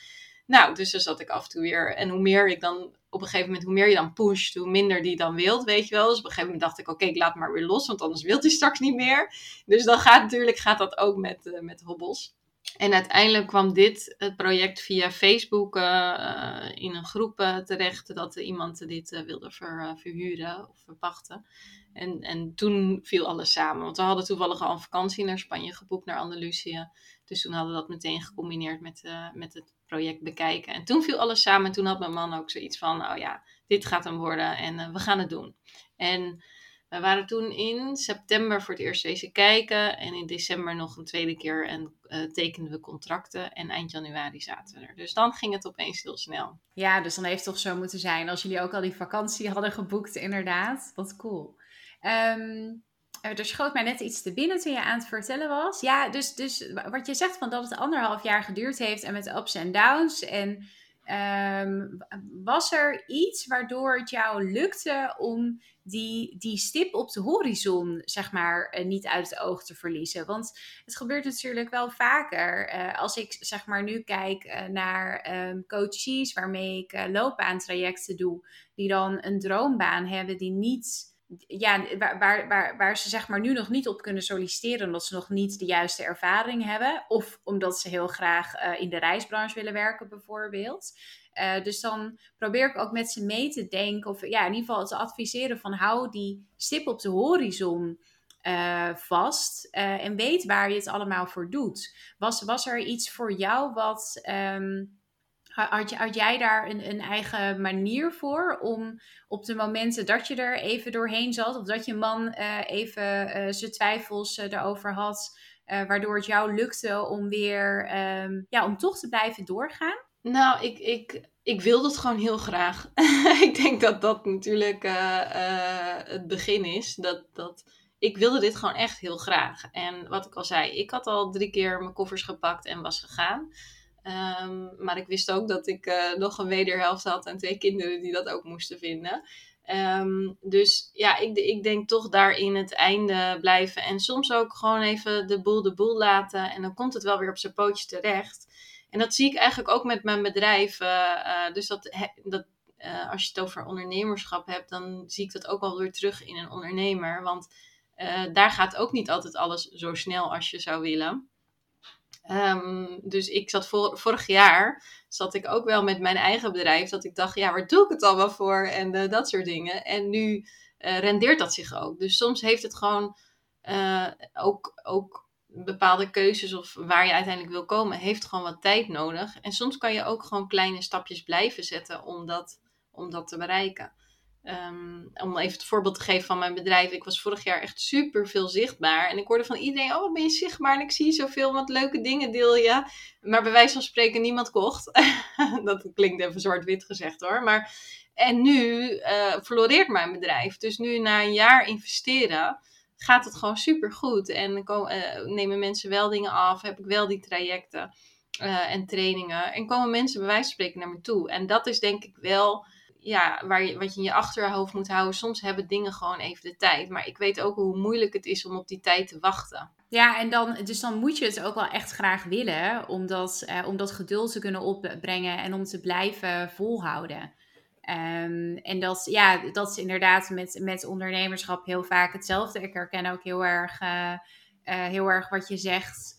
Nou, dus dan zat ik af en toe weer. En hoe meer ik dan op een gegeven moment, hoe meer je dan pusht, hoe minder die dan wilt, weet je wel. Dus op een gegeven moment dacht ik, oké, ik laat maar weer los, want anders wil hij straks niet meer. Dus dan gaat natuurlijk gaat dat ook met, met hobbels. En uiteindelijk kwam dit, het project, via Facebook uh, in een groep uh, terecht dat iemand dit wilde ver, verhuren of verpachten. En, en toen viel alles samen. Want we hadden toevallig al een vakantie naar Spanje geboekt, naar Andalusië. Dus toen hadden we dat meteen gecombineerd met, met het project bekijken. En toen viel alles samen. En toen had mijn man ook zoiets van, oh ja, dit gaat hem worden en we gaan het doen. En we waren toen in september voor het eerst deze kijken. En in december nog een tweede keer en uh, tekenden we contracten. En eind januari zaten we er. Dus dan ging het opeens heel snel. Ja, dus dan heeft het toch zo moeten zijn. Als jullie ook al die vakantie hadden geboekt, inderdaad. Wat cool. Um, er schoot mij net iets te binnen toen je aan het vertellen was. Ja, dus, dus wat je zegt van dat het anderhalf jaar geduurd heeft en met ups en downs. En Um, was er iets waardoor het jou lukte om die, die stip op de horizon, zeg maar, uh, niet uit het oog te verliezen? Want het gebeurt natuurlijk wel vaker. Uh, als ik, zeg maar, nu kijk uh, naar um, coaches waarmee ik loopbaantrajecten doe, die dan een droombaan hebben die niet ja, waar, waar, waar, ze zeg maar nu nog niet op kunnen solliciteren omdat ze nog niet de juiste ervaring hebben. Of omdat ze heel graag uh, in de reisbranche willen werken bijvoorbeeld. Uh, dus dan probeer ik ook met ze mee te denken of ja, in ieder geval te adviseren van hou die stip op de horizon uh, vast en weet waar je het allemaal voor doet. Was, was er iets voor jou wat... Um, had, jij daar een, een, eigen manier voor om op de momenten dat je er even doorheen zat, of dat je man uh, even uh, zijn twijfels uh, erover had, waardoor het jou lukte om weer, um, ja, om toch te blijven doorgaan? Nou, ik, ik, ik wil dat gewoon heel graag. ik denk dat dat natuurlijk het begin is. Dat, dat, ik wilde dit gewoon echt heel graag. En wat ik al zei, ik had al drie keer mijn koffers gepakt en was gegaan. Um, maar ik wist ook dat ik uh, nog een wederhelft had en twee kinderen die dat ook moesten vinden. Um, dus ja, ik, ik denk toch daarin het einde blijven. En soms ook gewoon even de boel de boel laten. En dan komt het wel weer op zijn pootje terecht. En dat zie ik eigenlijk ook met mijn bedrijf. Uh, uh, dus dat, dat als je het over ondernemerschap hebt, dan zie ik dat ook wel weer terug in een ondernemer. Want daar gaat ook niet altijd alles zo snel als je zou willen. Um, dus ik zat vorig jaar, zat ik ook wel met mijn eigen bedrijf, dat ik dacht, ja, waar doe ik het allemaal voor? En uh, dat soort dingen. En nu uh, rendeert dat zich ook. Dus soms heeft het gewoon uh, ook, ook bepaalde keuzes of waar je uiteindelijk wil komen, heeft gewoon wat tijd nodig. En soms kan je ook gewoon kleine stapjes blijven zetten om dat, om dat te bereiken. Um, om even het voorbeeld te geven van mijn bedrijf. Ik was vorig jaar echt super veel zichtbaar. En ik hoorde van iedereen: Oh, wat ben je zichtbaar? En ik zie zoveel, wat leuke dingen deel je. Maar bij wijze van spreken, niemand kocht. dat klinkt even zwart-wit gezegd hoor. Maar, en nu uh, floreert mijn bedrijf. Dus nu na een jaar investeren gaat het gewoon super goed. En komen, uh, nemen mensen wel dingen af. Heb ik wel die trajecten uh, en trainingen. En komen mensen bij wijze van spreken naar me toe. En dat is denk ik wel ja, waar je, wat je in je achterhoofd moet houden. Soms hebben dingen gewoon even de tijd. Maar ik weet ook hoe moeilijk het is om op die tijd te wachten. Ja, en dan, dus dan moet je het ook wel echt graag willen. Om dat, uh, om dat geduld te kunnen opbrengen en om te blijven volhouden. Um, en dat, ja, dat is inderdaad met, met ondernemerschap heel vaak hetzelfde. Ik herken ook heel erg, uh, uh, heel erg wat je zegt.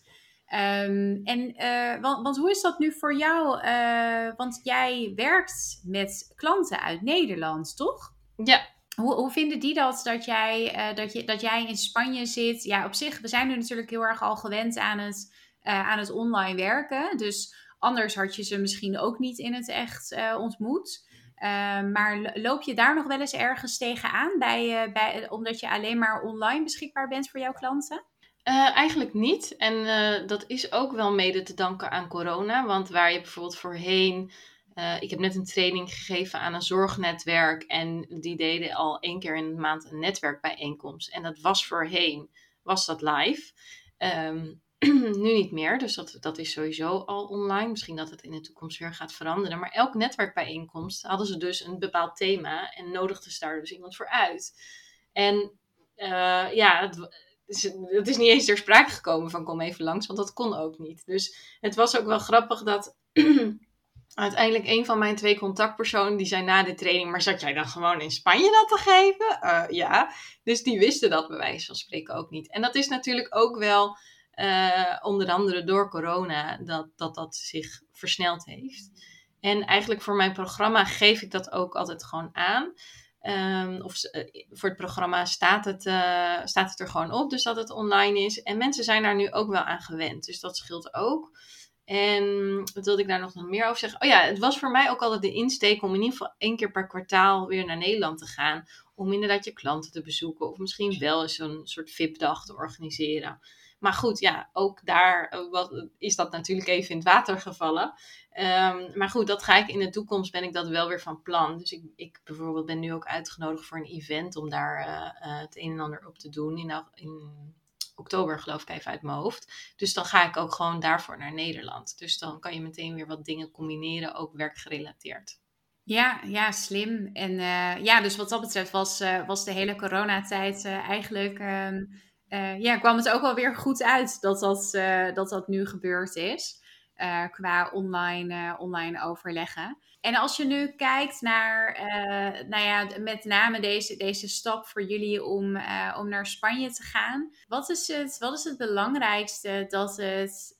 Um, en, uh, want, want, hoe is dat nu voor jou? Uh, want jij werkt met klanten uit Nederland, toch? Ja. Hoe, hoe vinden die dat, dat jij, uh, dat, je, dat jij in Spanje zit? Ja, op zich, we zijn nu natuurlijk heel erg al gewend aan het, aan het online werken. Dus anders had je ze misschien ook niet in het echt ontmoet. Ehm, maar loop je daar nog wel eens ergens tegenaan, bij, bij, omdat je alleen maar online beschikbaar bent voor jouw klanten? Uh, eigenlijk niet. En uh, dat is ook wel mede te danken aan corona. Want waar je bijvoorbeeld voorheen. Uh, ik heb net een training gegeven aan een zorgnetwerk. En die deden al één keer in de maand een netwerkbijeenkomst. En dat was voorheen, was dat live. Um, nu niet meer, dus dat, dat is sowieso al online. Misschien dat het in de toekomst weer gaat veranderen. Maar elke netwerkbijeenkomst hadden ze dus een bepaald thema en nodigden ze daar dus iemand voor uit. En ja, dus het is niet eens ter sprake gekomen van kom even langs, want dat kon ook niet. Dus het was ook wel grappig dat uiteindelijk een van mijn twee contactpersonen die zei na de training, maar zat jij dan gewoon in Spanje dat te geven? Uh, ja, dus die wisten dat bij wijze van spreken ook niet. En dat is natuurlijk ook wel uh, onder andere door corona dat, dat dat zich versneld heeft. En eigenlijk voor mijn programma geef ik dat ook altijd gewoon aan. Um, of uh, voor het programma staat het, uh, staat het er gewoon op, dus dat het online is. En mensen zijn daar nu ook wel aan gewend, dus dat scheelt ook. En wat wilde ik daar nog meer over zeggen? Oh ja, het was voor mij ook altijd de insteek om in ieder geval één keer per kwartaal weer naar Nederland te gaan. Om inderdaad je klanten te bezoeken. Of misschien wel eens een soort VIP-dag te organiseren. Maar goed, ja, ook daar eh, wat, is dat natuurlijk even in het water gevallen. Um, maar goed, dat ga ik in de toekomst, ben ik dat wel weer van plan. Dus ik, ik bijvoorbeeld ben nu ook uitgenodigd voor een event om daar uh, uh, het een en ander op te doen. In, in oktober geloof ik even uit mijn hoofd. Dus dan ga ik ook gewoon daarvoor naar Nederland. Dus dan kan je meteen weer wat dingen combineren, ook werkgerelateerd. Ja, ja, slim. En ja, dus wat dat betreft was, was de hele coronatijd eigenlijk... Ehm, ja, kwam het ook wel weer goed uit dat dat, dat, dat nu gebeurd is. qua online, online overleggen. En als je nu kijkt naar, nou ja, met name deze, deze stap voor jullie om, om naar Spanje te gaan. Wat is het, wat is het belangrijkste dat het,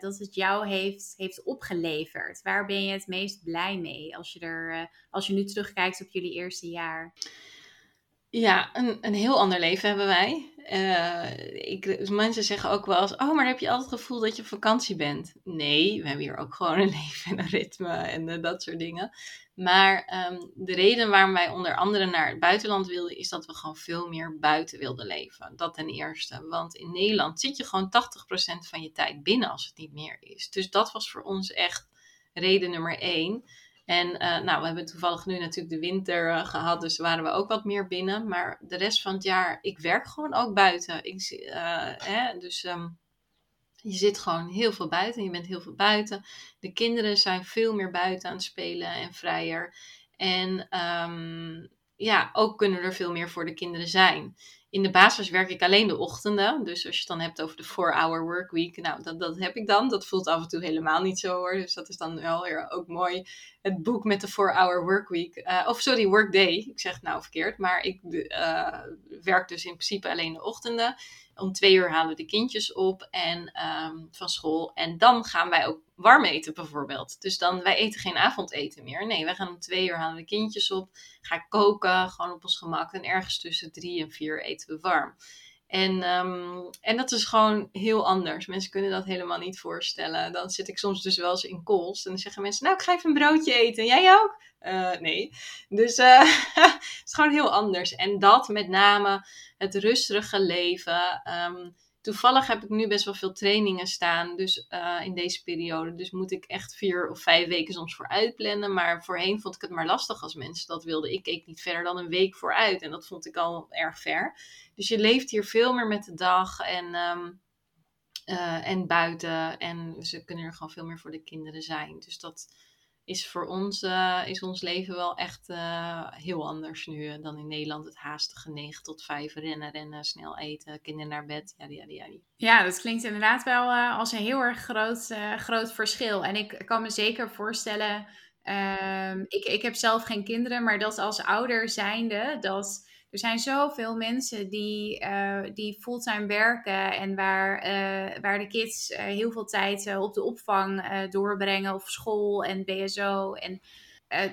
dat het jou heeft, heeft opgeleverd? Waar ben je het meest blij mee als je, er, als je nu terugkijkt op jullie eerste jaar? Ja, een, een heel ander leven hebben wij. Uh, ik, mensen zeggen ook wel eens: Oh, maar heb je altijd het gevoel dat je op vakantie bent? Nee, we hebben hier ook gewoon een leven en een ritme en uh, dat soort dingen. Maar um, de reden waarom wij onder andere naar het buitenland wilden, is dat we gewoon veel meer buiten wilden leven. Dat ten eerste. Want in Nederland zit je gewoon 80% van je tijd binnen als het niet meer is. Dus dat was voor ons echt reden nummer één. En uh, nou, we hebben toevallig nu natuurlijk de winter uh, gehad, dus waren we ook wat meer binnen. Maar de rest van het jaar, ik werk gewoon ook buiten. Ik, uh, hè, dus um, je zit gewoon heel veel buiten. Je bent heel veel buiten. De kinderen zijn veel meer buiten aan het spelen en vrijer. En um, ja, ook kunnen er veel meer voor de kinderen zijn in de basis werk ik alleen de ochtenden. Dus als je het dan hebt over de 4-hour workweek, nou, dat, dat heb ik dan. Dat voelt af en toe helemaal niet zo hoor. Dus dat is dan wel weer ook mooi. Het boek met de 4-hour workweek. Uh, of sorry, workday. Ik zeg het nou verkeerd. Maar ik uh, werk dus in principe alleen de ochtenden. Om twee uur halen we de kindjes op en, um, van school. En dan gaan wij ook warm eten bijvoorbeeld. Dus dan, wij eten geen avondeten meer. Nee, wij gaan om twee uur halen de kindjes op. Ga koken, gewoon op ons gemak. En ergens tussen drie en vier eten we warm. En, um, en dat is gewoon heel anders. Mensen kunnen dat helemaal niet voorstellen. Dan zit ik soms dus wel eens in calls. En dan zeggen mensen, nou ik ga even een broodje eten. Jij ook? Uh, nee. Dus uh, het is gewoon heel anders. En dat met name het rustige leven. Um, toevallig heb ik nu best wel veel trainingen staan. Dus uh, in deze periode. Dus moet ik echt vier of vijf weken soms vooruit plannen. Maar voorheen vond ik het maar lastig als mensen dat wilden. Ik keek niet verder dan een week vooruit. En dat vond ik al erg ver. Dus je leeft hier veel meer met de dag. En... Um, uh, en buiten. En ze kunnen er gewoon veel meer voor de kinderen zijn. Dus dat, is voor ons, uh, is ons leven wel echt uh, heel anders nu dan in Nederland. Het haastige 9 tot 5 rennen, rennen, snel eten, kinderen naar bed. Ja, ja, ja. ja dat klinkt inderdaad wel uh, als een heel erg groot, groot verschil. En ik kan me zeker voorstellen, ehm, ik, ik heb zelf geen kinderen, maar dat als ouder zijnde, dat er zijn zoveel mensen die, uh, die fulltime werken en waar, uh, waar de kids uh, heel veel tijd op de opvang doorbrengen of school en BSO. En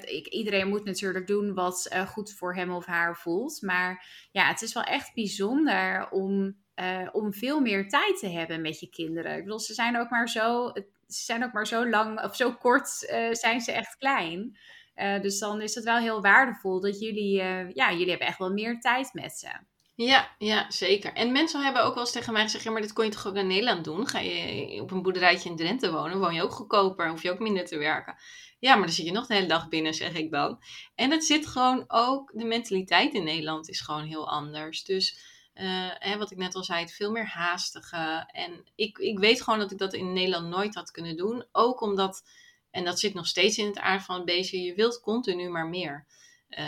ik, iedereen moet natuurlijk doen wat goed voor hem of haar voelt. Maar ja, het is wel echt bijzonder om, om veel meer tijd te hebben met je kinderen. Ik bedoel, ze zijn ook maar zo, ze zijn ook maar zo lang of zo kort zijn ze echt klein. Uh, dus dan is het wel heel waardevol dat jullie, uh, ja, jullie hebben echt wel meer tijd met ze. Ja, ja, zeker. En mensen hebben ook wel eens tegen mij gezegd, maar dit kon je toch ook in Nederland doen? Ga je op een boerderijtje in Drenthe wonen, woon je ook goedkoper, hoef je ook minder te werken. Ja, maar dan zit je nog de hele dag binnen, zeg ik dan. En het zit gewoon ook, de mentaliteit in Nederland is gewoon heel anders. Dus uh, hè, wat ik net al zei, het veel meer haastige. En ik, ik weet gewoon dat ik dat in Nederland nooit had kunnen doen. Ook omdat en dat zit nog steeds in het aard van het beestje. Je wilt continu maar meer.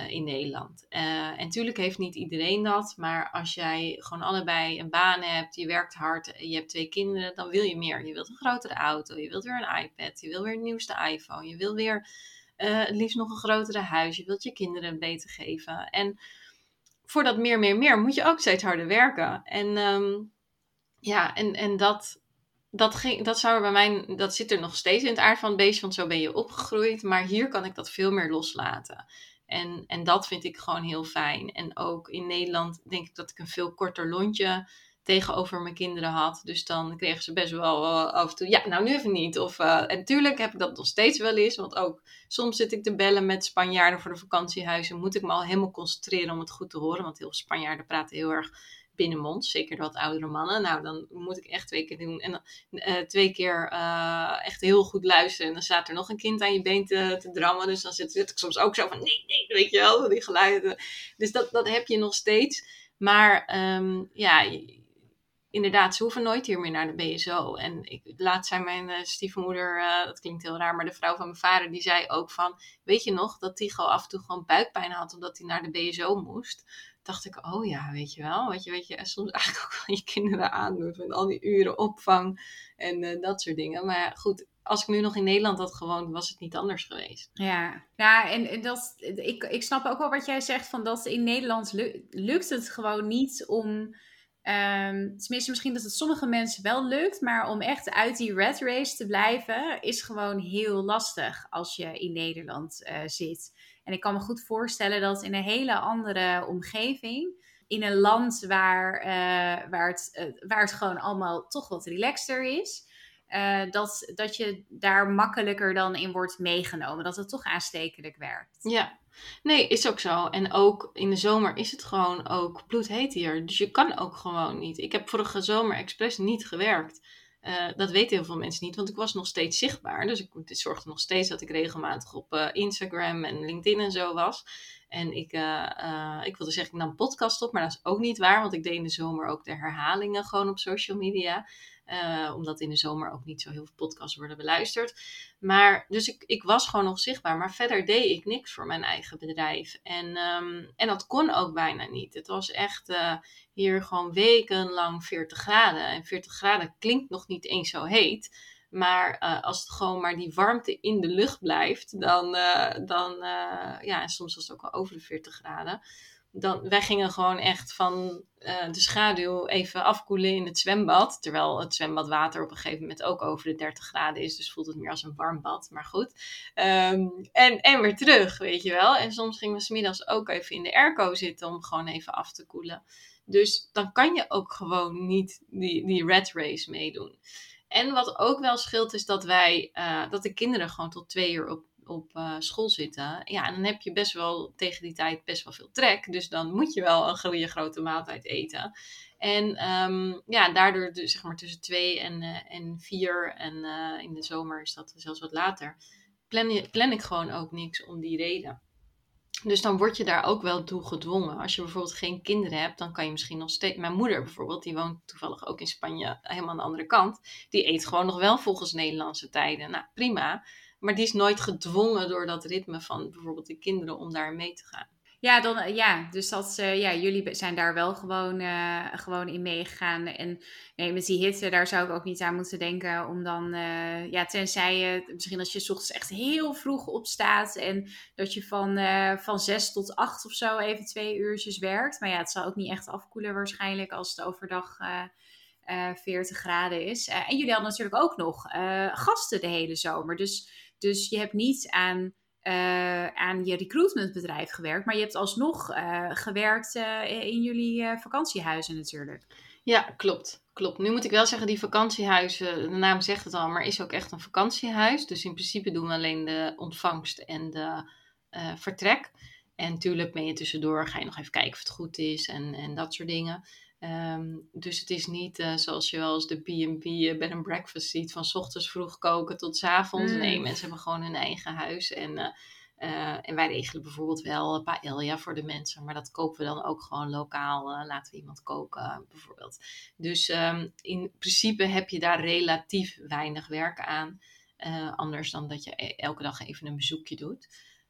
in Nederland. en natuurlijk heeft niet iedereen dat, maar als jij gewoon allebei een baan hebt, je werkt hard, je hebt twee kinderen, dan wil je meer. Je wilt een grotere auto, je wilt weer een iPad, je wilt weer een nieuwste iPhone, je wilt weer het liefst nog een grotere huis, je wilt je kinderen beter geven. En voor dat meer, meer, meer moet je ook steeds harder werken. En ehm, ja, en, en dat, dat, ging, dat, zou er bij mij, dat zit er nog steeds in het aard van het beestje, want zo ben je opgegroeid. Maar hier kan ik dat veel meer loslaten. En, en dat vind ik gewoon heel fijn. En ook in Nederland denk ik dat ik een veel korter lontje tegenover mijn kinderen had. Dus dan kregen ze best wel uh, af en toe, ja, nou nu even niet. Of, uh, en natuurlijk heb ik dat nog steeds wel eens, want ook soms zit ik te bellen met Spanjaarden voor de vakantiehuizen. Moet ik me al helemaal concentreren om het goed te horen, want heel veel Spanjaarden praten heel erg binnenmond, zeker wat oudere mannen. Nou, dan moet ik echt twee keer doen en uh, twee keer echt heel goed luisteren. En dan staat er nog een kind aan je been te, te drammen, dus dan zit, zit ik soms ook zo van, nee, nee, weet je wel, die geluiden. Dus dat, dat heb je nog steeds. Maar um, ja, inderdaad, ze hoeven nooit hier meer naar de BSO. En ik, laatst zei mijn uh, stiefmoeder, dat klinkt heel raar, maar de vrouw van mijn vader, die zei ook van, weet je nog, dat Tigo af en toe gewoon buikpijn had omdat hij naar de BSO moest. Dacht ik, oh ja, weet je wel, weet je, weet je, soms eigenlijk ook wel je kinderen aandoet met al die uren opvang en uh, dat soort dingen. Maar goed, als ik nu nog in Nederland had gewoond, was het niet anders geweest. Ja, ja en, dat, ik, ik snap ook wel wat jij zegt, van dat in Nederland lukt het gewoon niet om Um, tenminste, misschien dat het sommige mensen wel lukt, maar om echt uit die red race te blijven, is gewoon heel lastig als je in Nederland uh, zit. En ik kan me goed voorstellen dat in een hele andere omgeving, in een land waar, uh, waar, het, uh, waar het gewoon allemaal toch wat relaxter is, dat, dat je daar makkelijker dan in wordt meegenomen. Dat het toch aanstekelijk werkt. Ja, Nee, is ook zo. En ook in de zomer is het gewoon ook bloedheet hier. Dus je kan ook gewoon niet. Ik heb vorige zomer expres niet gewerkt. Uh, dat weten heel veel mensen niet, want ik was nog steeds zichtbaar. Dus ik zorgde nog steeds dat ik regelmatig op uh, Instagram en LinkedIn en zo was. En ik, uh, ik wilde zeggen, ik nam podcast op, maar dat is ook niet waar, want ik deed in de zomer ook de herhalingen gewoon op social media. Uh, omdat in de zomer ook niet zo heel veel podcasts worden beluisterd. Maar dus ik, ik was gewoon nog zichtbaar. Maar verder deed ik niks voor mijn eigen bedrijf. En, um, en dat kon ook bijna niet. Het was echt uh, hier gewoon wekenlang 40 graden. En 40 graden klinkt nog niet eens zo heet. Maar uh, als het gewoon maar die warmte in de lucht blijft, dan, dan ja, en soms was het ook al over de 40 graden dan, wij gingen gewoon echt van uh, de schaduw even afkoelen in het zwembad. Terwijl het zwembadwater op een gegeven moment ook over de 30 graden is. Dus voelt het meer als een warm bad. Maar goed. Um, en, en weer terug, weet je wel. En soms gingen we smiddags ook even in de airco zitten om gewoon even af te koelen. Dus dan kan je ook gewoon niet die, die red race meedoen. En wat ook wel scheelt is dat wij, uh, dat de kinderen gewoon tot twee uur op op uh, school zitten. Ja, dan heb je best wel tegen die tijd best wel veel trek. Dus dan moet je wel een goede grote maaltijd eten. En um, ja, daardoor dus, zeg maar tussen twee en, uh, en vier en uh, in de zomer is dat zelfs wat later. Plan, plan ik gewoon ook niks om die reden. Dus dan word je daar ook wel toe gedwongen. Als je bijvoorbeeld geen kinderen hebt, dan kan je misschien nog steeds. Mijn moeder bijvoorbeeld, die woont toevallig ook in Spanje, helemaal aan de andere kant. Die eet gewoon nog wel volgens Nederlandse tijden. Nou, prima. Maar die is nooit gedwongen door dat ritme van bijvoorbeeld de kinderen om daar mee te gaan. Ja, dan, eh, ja dus dat, uh, ja, jullie zijn daar wel gewoon, uh, gewoon in meegegaan. En nee, met die hitte, daar zou ik ook niet aan moeten denken. Om dan, uh, ja, tenzij je, misschien als je s ochtends echt heel vroeg opstaat. En dat je van, van zes tot acht of zo even twee uurtjes werkt. Maar ja, het zal ook niet echt afkoelen waarschijnlijk als het overdag 40 graden is. en jullie hadden natuurlijk ook nog gasten de hele zomer. Dus dus je hebt niet aan, uh, aan je recruitmentbedrijf gewerkt, maar je hebt alsnog uh, gewerkt uh, in jullie vakantiehuizen natuurlijk. Ja, klopt. Klopt. Nu moet ik wel zeggen, die vakantiehuizen, de naam zegt het al, maar is ook echt een vakantiehuis. Dus in principe doen we alleen de ontvangst en de vertrek. En natuurlijk ben je tussendoor, ga je nog even kijken of het goed is en, en dat soort dingen. Um, dus het is niet uh, zoals je wel eens de B&B uh, bed and breakfast ziet, van s ochtends vroeg koken tot s avonds. Mm. Nee, mensen hebben gewoon hun eigen huis. En, uh, en wij regelen bijvoorbeeld wel paella voor de mensen, maar dat kopen we dan ook gewoon lokaal. laten we iemand koken, bijvoorbeeld. Dus um, in principe heb je daar relatief weinig werk aan. anders dan dat je e-, elke dag even een bezoekje doet.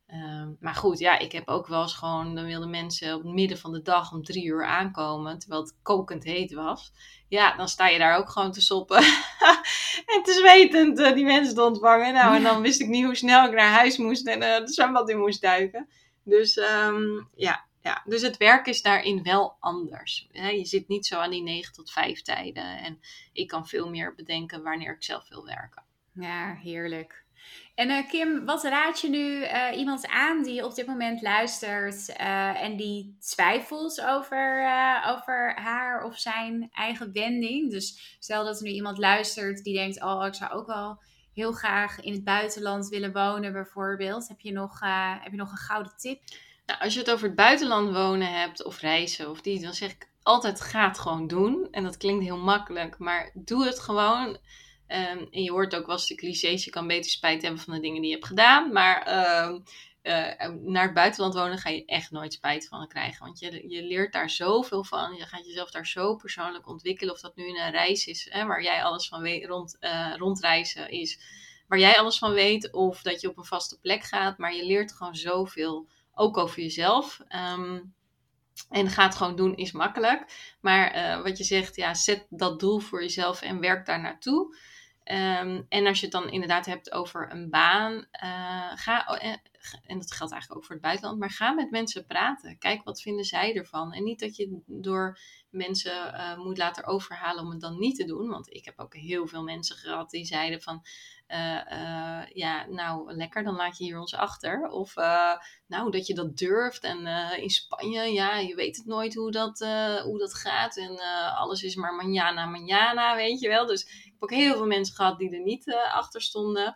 Ehm, maar goed, ja, ik heb ook wel eens gewoon, dan wilden mensen op het midden van de dag om drie uur aankomen, terwijl het kokend heet was. Ja, dan sta je daar ook gewoon te soppen en te zwetend uh, die mensen te ontvangen. Nou, en dan wist ik niet hoe snel ik naar huis moest en uh, het zwembad in moest duiken. Dus ehm, ja, ja, dus het werk is daarin wel anders. Je zit niet zo aan die 9 tot 5 tijden. En ik kan veel meer bedenken wanneer ik zelf wil werken. Ja, heerlijk. En uh, Kim, wat raad je nu uh, iemand aan die op dit moment luistert uh, en die twijfelt over, over haar of zijn eigen wending? Dus stel dat er nu iemand luistert die denkt: Oh, ik zou ook wel heel graag in het buitenland willen wonen, bijvoorbeeld. Heb je nog, heb je nog een gouden tip? Nou, als je het over het buitenland wonen hebt of reizen of die, dan zeg ik altijd: ga het gewoon doen. En dat klinkt heel makkelijk, maar doe het gewoon. Ehm, en je hoort ook wel eens de clichés, je kan beter spijt hebben van de dingen die je hebt gedaan. Maar ehm, eh, naar het buitenland wonen ga je echt nooit spijt van krijgen. Want je, je leert daar zoveel van. Je gaat jezelf daar zo persoonlijk ontwikkelen. Of dat nu een reis is, hè, waar jij alles van weet, rond, uh, rondreizen is. Waar jij alles van weet. Of dat je op een vaste plek gaat. Maar je leert gewoon zoveel, ook over jezelf. Um, en ga het gewoon doen is makkelijk. Maar uh, wat je zegt, ja, zet dat doel voor jezelf en werk daar naartoe. Um, en als je het dan inderdaad hebt over een baan, uh, ga, oh, en dat geldt eigenlijk ook voor het buitenland, maar ga met mensen praten. Kijk wat vinden zij ervan. En niet dat je door mensen uh, moet laten overhalen om het dan niet te doen. Want ik heb ook heel veel mensen gehad die zeiden van, ja, nou lekker, dan laat je hier ons achter. Of nou, dat je dat durft. En in Spanje, ja, je weet het nooit hoe dat, hoe dat gaat. En alles is maar manjana, manjana, weet je wel. Dus heb ook heel veel mensen gehad die er niet achter stonden.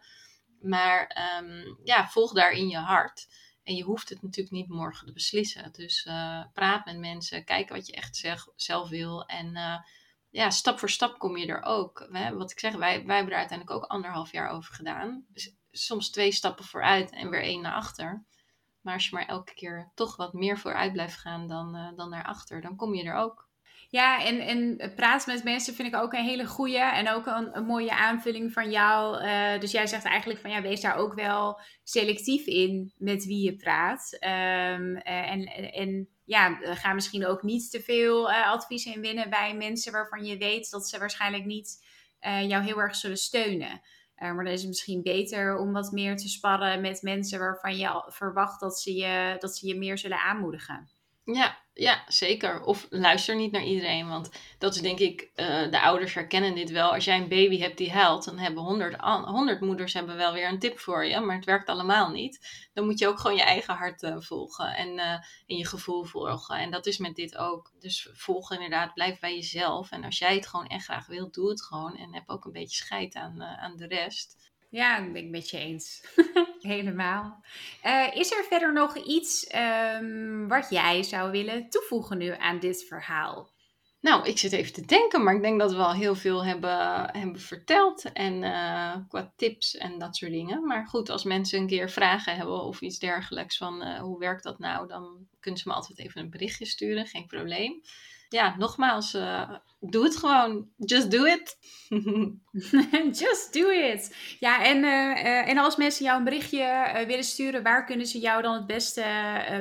Maar um, ja, volg daarin je hart. En je hoeft het natuurlijk niet morgen te beslissen. Dus uh, praat met mensen, kijk wat je echt zelf wil. En uh, ja, stap voor stap kom je er ook. Hè? Wat ik zeg, wij, wij hebben er uiteindelijk ook anderhalf jaar over gedaan. Soms twee stappen vooruit en weer één naar achter. Maar als je maar elke keer toch wat meer vooruit blijft gaan dan, uh, dan naar achter, dan kom je er ook. Ja, en, en praten met mensen vind ik ook een hele goede en ook een, mooie aanvulling van jou. Uh, dus jij zegt eigenlijk van ja, wees daar ook wel selectief in met wie je praat. Um, uh, en, en ja, ga misschien ook niet te veel uh, advies in winnen bij mensen waarvan je weet dat ze waarschijnlijk niet jou heel erg zullen steunen. maar dan is het misschien beter om wat meer te sparren met mensen waarvan je verwacht dat ze je, dat ze je meer zullen aanmoedigen. Ja, ja, zeker. Of luister niet naar iedereen. Want dat is denk ik, uh, de ouders herkennen dit wel. Als jij een baby hebt die huilt, dan hebben honderd, honderd moeders hebben wel weer een tip voor je. Maar het werkt allemaal niet. Dan moet je ook gewoon je eigen hart uh, volgen en, uh, je gevoel volgen. En dat is met dit ook. Dus volg inderdaad, blijf bij jezelf. En als jij het gewoon echt graag wilt, doe het gewoon. En heb ook een beetje scheid aan, aan de rest. Ja, ik ben ik met je eens. Helemaal. Uh, is er verder nog iets um, wat jij zou willen toevoegen nu aan dit verhaal? Nou, ik zit even te denken, maar ik denk dat we al heel veel hebben, hebben verteld. En uh, qua tips en dat soort dingen. Maar goed, als mensen een keer vragen hebben of iets dergelijks van uh, hoe werkt dat nou, dan kunnen ze me altijd even een berichtje sturen, geen probleem ja, nogmaals, uh, doe het gewoon. Just do it. Just do it. Ja, en, uh, en als mensen jou een berichtje willen sturen, waar kunnen ze jou dan het beste,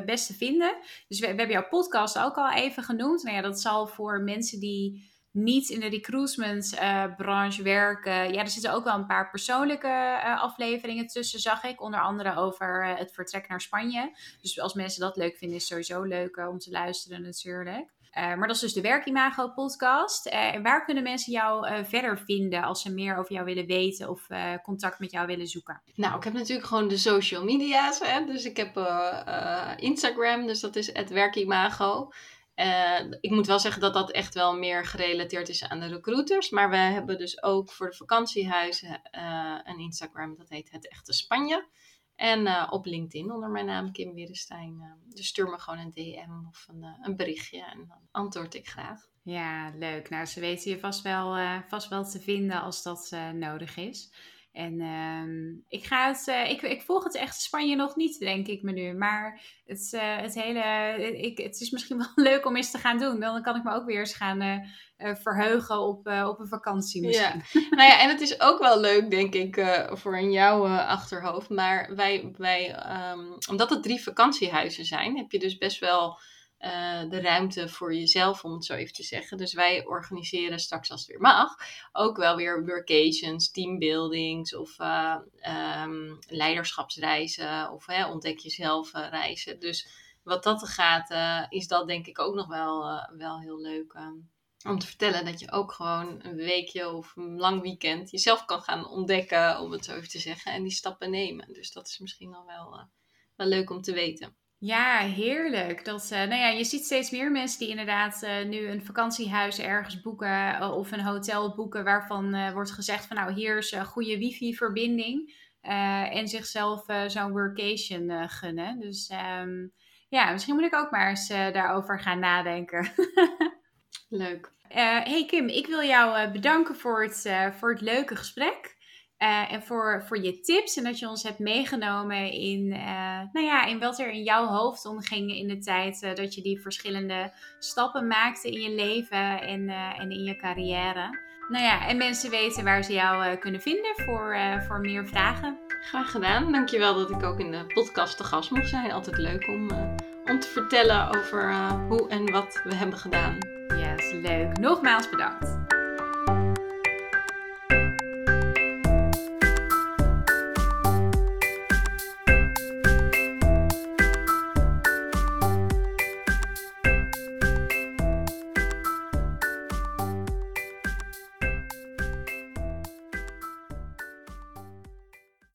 beste vinden? Dus we, hebben jouw podcast ook al even genoemd. Nou ja, dat zal voor mensen die niet in de recruitment-branche werken. Ja, er zitten ook wel een paar persoonlijke afleveringen tussen, zag ik. Onder andere over het vertrek naar Spanje. Dus als mensen dat leuk vinden, is sowieso leuk om te luisteren natuurlijk. Uh, maar dat is dus de Werkimago podcast. Uh, waar kunnen mensen jou uh, verder vinden als ze meer over jou willen weten of contact met jou willen zoeken? Nou, ik heb natuurlijk gewoon de social media's. Hè? Dus ik heb Instagram, dus dat is het Werkimago. ik moet wel zeggen dat dat echt wel meer gerelateerd is aan de recruiters. Maar we hebben dus ook voor de vakantiehuizen een Instagram, dat heet Het Echte Spanje. En uh, op LinkedIn onder mijn naam Kim Werenstein. Uh, dus stuur me gewoon een DM of een, uh, een, berichtje en dan antwoord ik graag. Ja, leuk. Nou, ze weten je vast wel, vast wel te vinden als dat nodig is. En ehm, ik, ga het, uh, ik, ik volg het echt Spanje nog niet, denk ik me nu. Maar het, uh, het hele, ik, het is misschien wel leuk om eens te gaan doen. Dan kan ik me ook weer eens gaan verheugen op, op een vakantie misschien. Nou ja, en het is ook wel leuk, denk ik, voor in jouw achterhoofd. Maar wij, wij um, omdat het drie vakantiehuizen zijn, heb je dus best wel uh, de ruimte voor jezelf, om het zo even te zeggen. Dus wij organiseren straks, als het weer mag, ook wel weer workations, teambuildings of uh, um, leiderschapsreizen of ontdek jezelf uh, reizen. Dus wat dat gaat, is dat denk ik ook nog wel, wel heel leuk. Um, om te vertellen dat je ook gewoon een weekje of een lang weekend jezelf kan gaan ontdekken, om het zo even te zeggen, en die stappen nemen. Dus dat is misschien al wel, wel leuk om te weten. Ja, heerlijk. Dat, uh, nou ja, je ziet steeds meer mensen die inderdaad uh, nu een vakantiehuis ergens boeken uh, of een hotel boeken waarvan wordt gezegd van nou hier is een goede wifi-verbinding en zichzelf zo'n workation gunnen. Dus um, ja, misschien moet ik ook maar eens daarover gaan nadenken. Leuk. hey Kim, ik wil jou bedanken voor het, voor het leuke gesprek. Uh, en voor, voor je tips en dat je ons hebt meegenomen in, uh, nou ja, in wat er in jouw hoofd omging in de tijd uh, dat je die verschillende stappen maakte in je leven en, en in je carrière. Nou ja, en mensen weten waar ze jou kunnen vinden voor, voor meer vragen. Graag gedaan. Dankjewel dat ik ook in de podcast te gast mocht zijn. Altijd leuk om, om te vertellen over hoe en wat we hebben gedaan. Ja, yes, leuk. Nogmaals bedankt.